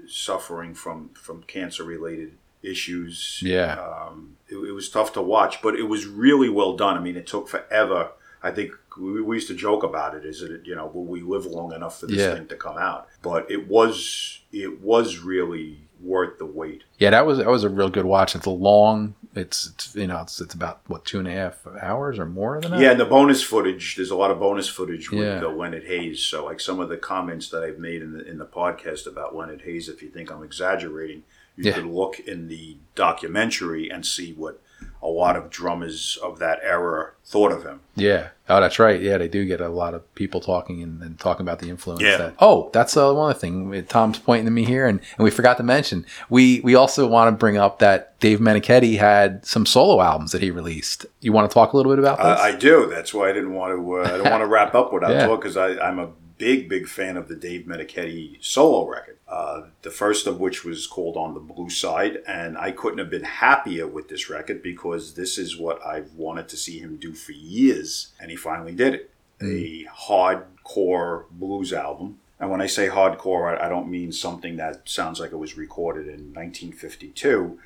suffering from from cancer related issues. Yeah. um, it, it was tough to watch, but it was really well done. I mean, it took forever. I think we, we used to joke about it. Is it you know will we live long enough for this Yeah. thing to come out? But it was it was really worth the wait. yeah, that was that was a real good watch. It's a long. It's, it's you know it's it's about what two and a half hours or more than that. Yeah, and the bonus footage. There's a lot of bonus footage with Yeah. uh, Leonard Haze. So, like some of the comments that I've made in the in the podcast about Leonard Haze, if you think I'm exaggerating, you Yeah. could look in the documentary and see what a lot of drummers of that era thought of him. Yeah. Oh, that's right. Yeah, they do get a lot of people talking and, and talking about the influence. Yeah. That, oh, that's uh, one other thing. Tom's pointing to me here, and, and we forgot to mention we we also want to bring up that Dave Meniketti had some solo albums that he released. You want to talk a little bit about those? I, I do. That's why I didn't want to. Uh, I don't want to wrap up without Yeah. talking because I'm a big, big fan of the Dave Meniketti solo record. Uh, the first of which was called "On the Blue Side," and I couldn't have been happier with this record because this is what I've wanted to see him do for years, and he finally did it. A hardcore blues album. And when I say hardcore, I, I don't mean something that sounds like it was recorded in 1952.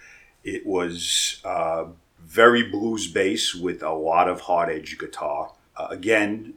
It was uh, very blues bass with a lot of hard edge guitar. Uh, again,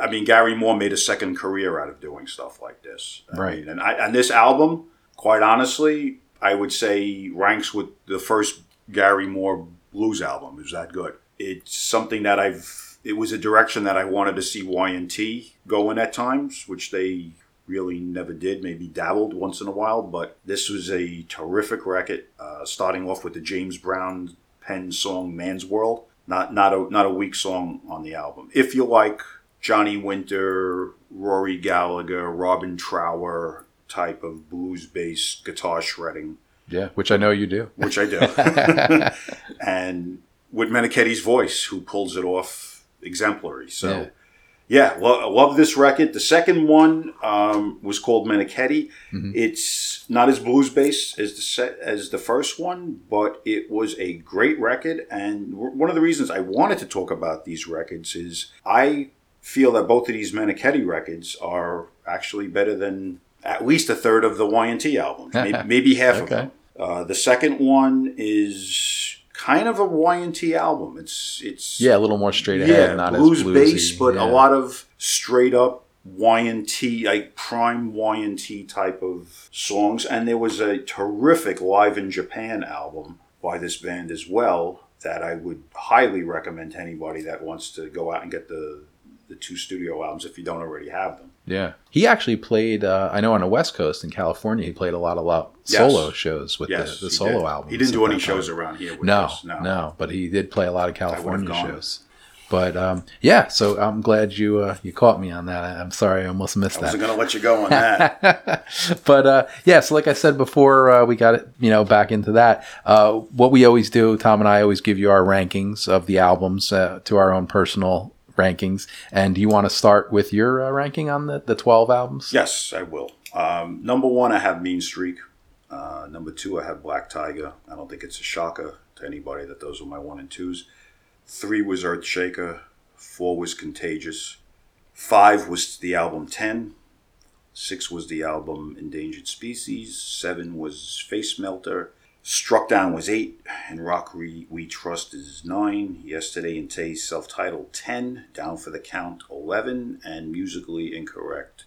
I mean, Gary Moore made a second career out of doing stuff like this. I Right. mean, and, I, and this album, quite honestly, I would say ranks with the first Gary Moore blues album. It was that good. It's something that I've. It was a direction that I wanted to see Y&T go in at times, which they really never did. Maybe dabbled once in a while, but this was a terrific record. Uh, starting off with the James Brown pen song "Man's World." Not not a not a weak song on the album. If you like Johnny Winter, Rory Gallagher, Robin Trower type of blues based guitar shredding, yeah, which I know you do. which I do, and with Meniketti's voice, who pulls it off exemplary. So. Yeah. Yeah, lo- I love this record. The second one um, was called Meniketti. Mm-hmm. It's not as blues based as the set, as the first one, but it was a great record. And w- one of the reasons I wanted to talk about these records is I feel that both of these Meniketti records are actually better than at least a third of the Y&T albums, maybe, maybe half of them. Uh, the second one is kind of a Y&T album. It's it's Yeah, a little more straight ahead, not blues as bluesy. bass, but yeah. a lot of straight up Y and T, like prime Y and T type of songs. And there was a terrific live in Japan album by this band as well that I would highly recommend to anybody that wants to go out and get the the two studio albums if you don't already have them. Yeah, he actually played. Uh, I know on the West Coast in California, he played a lot of lo- Yes. solo shows with Yes, the, the solo did. albums. He didn't do any that time. shows around here. With No, this. no, but he did play a lot of California shows. But um, yeah, so I'm glad you uh, you caught me on that. I- I'm sorry I almost missed I that. I wasn't going to let you go on that. but uh, yeah, so like I said before, uh, we got it, you know, back into that. Uh, what we always do, Tom and I always give you our rankings of the albums uh, to our own personal rankings. And do you want to start with your uh, ranking on the, the 12 albums? Yes, I will. Um, number one, I have Mean Streak. Uh, number two, I have Black Tiger. I don't think it's a shocker to anybody that those were my one and twos. Three was Earthshaker. Four was Contagious. Five was the album 10. Six was the album Endangered Species. Seven was Face Melter. Struck Down was eight, and Rock We, we Trust is nine. Yesterday and Today's self titled 10, Down for the Count 11, and Musically Incorrect.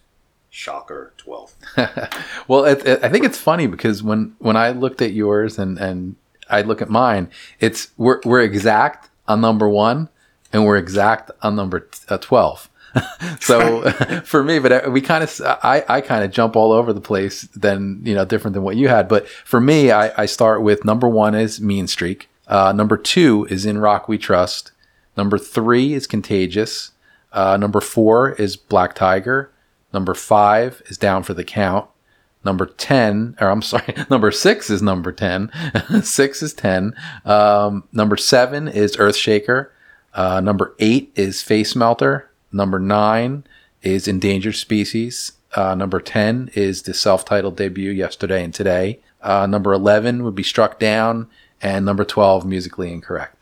Shocker 12. well, it, it, I think it's funny because when, when I looked at yours and, and I look at mine, it's we're, we're exact on number one and we're exact on number t- uh, 12. so for me, but uh, we kind of, I, I kind of jump all over the place Then you know, different than what you had. But for me, I, I start with number one is Mean Streak. Uh, number two is In Rock We Trust. Number three is Contagious. Uh, number four is Black Tiger. Number five is Down for the Count. Number 10, or I'm sorry, number six is number 10. six is 10. Um, number seven is Earthshaker. Uh, number eight is Face Melter. Number nine is Endangered Species. Uh, number 10 is the self titled debut yesterday and today. Uh, number 11 would be Struck Down. And number 12, Musically Incorrect.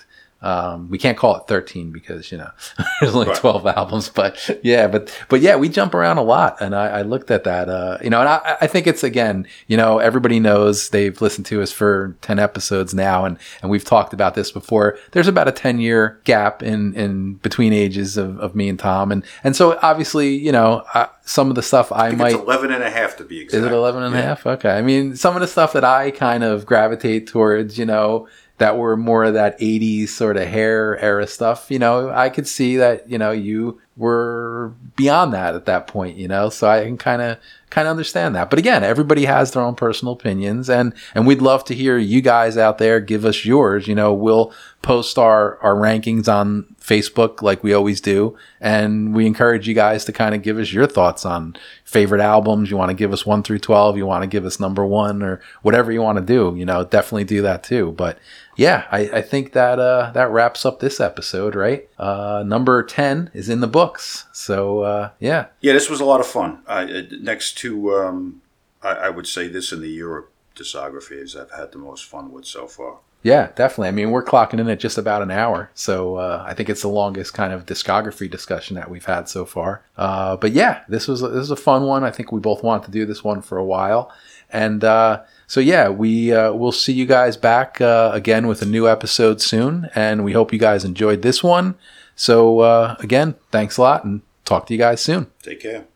Um, we can't call it 13 because, you know, there's only right. 12 albums, but yeah, but, but yeah, we jump around a lot. And I, I looked at that, uh, you know, and I, I think it's again, you know, everybody knows they've listened to us for 10 episodes now. And, and we've talked about this before. There's about a 10 year gap in, in between ages of, of me and Tom. And, and so obviously, you know, I, some of the stuff I, might. 11 and a half to be exact. Is it 11 and yeah. a half? Okay. I mean, some of the stuff that I kind of gravitate towards, you know, that were more of that 80s sort of hair era stuff, you know, I could see that, you know, you were beyond that at that point, you know, so I can kind of kind of understand that. But again, everybody has their own personal opinions and and we'd love to hear you guys out there give us yours. You know, we'll post our our rankings on Facebook like we always do and we encourage you guys to kind of give us your thoughts on favorite albums. You want to give us 1 through 12, you want to give us number 1 or whatever you want to do, you know, definitely do that too. But yeah, I, I think that uh, that wraps up this episode, right? Uh, number 10 is in the books. So uh, yeah. Yeah, this was a lot of fun. Uh, next to, um, I, I, would say this in the Europe discography is I've had the most fun with so far. Yeah, definitely. I mean, we're clocking in at just about an hour, so uh, I think it's the longest kind of discography discussion that we've had so far. Uh, but yeah, this was this was a fun one. I think we both wanted to do this one for a while, and uh, so yeah, we uh, we'll see you guys back uh, again with a new episode soon, and we hope you guys enjoyed this one. So uh, again, thanks a lot, and talk to you guys soon. Take care.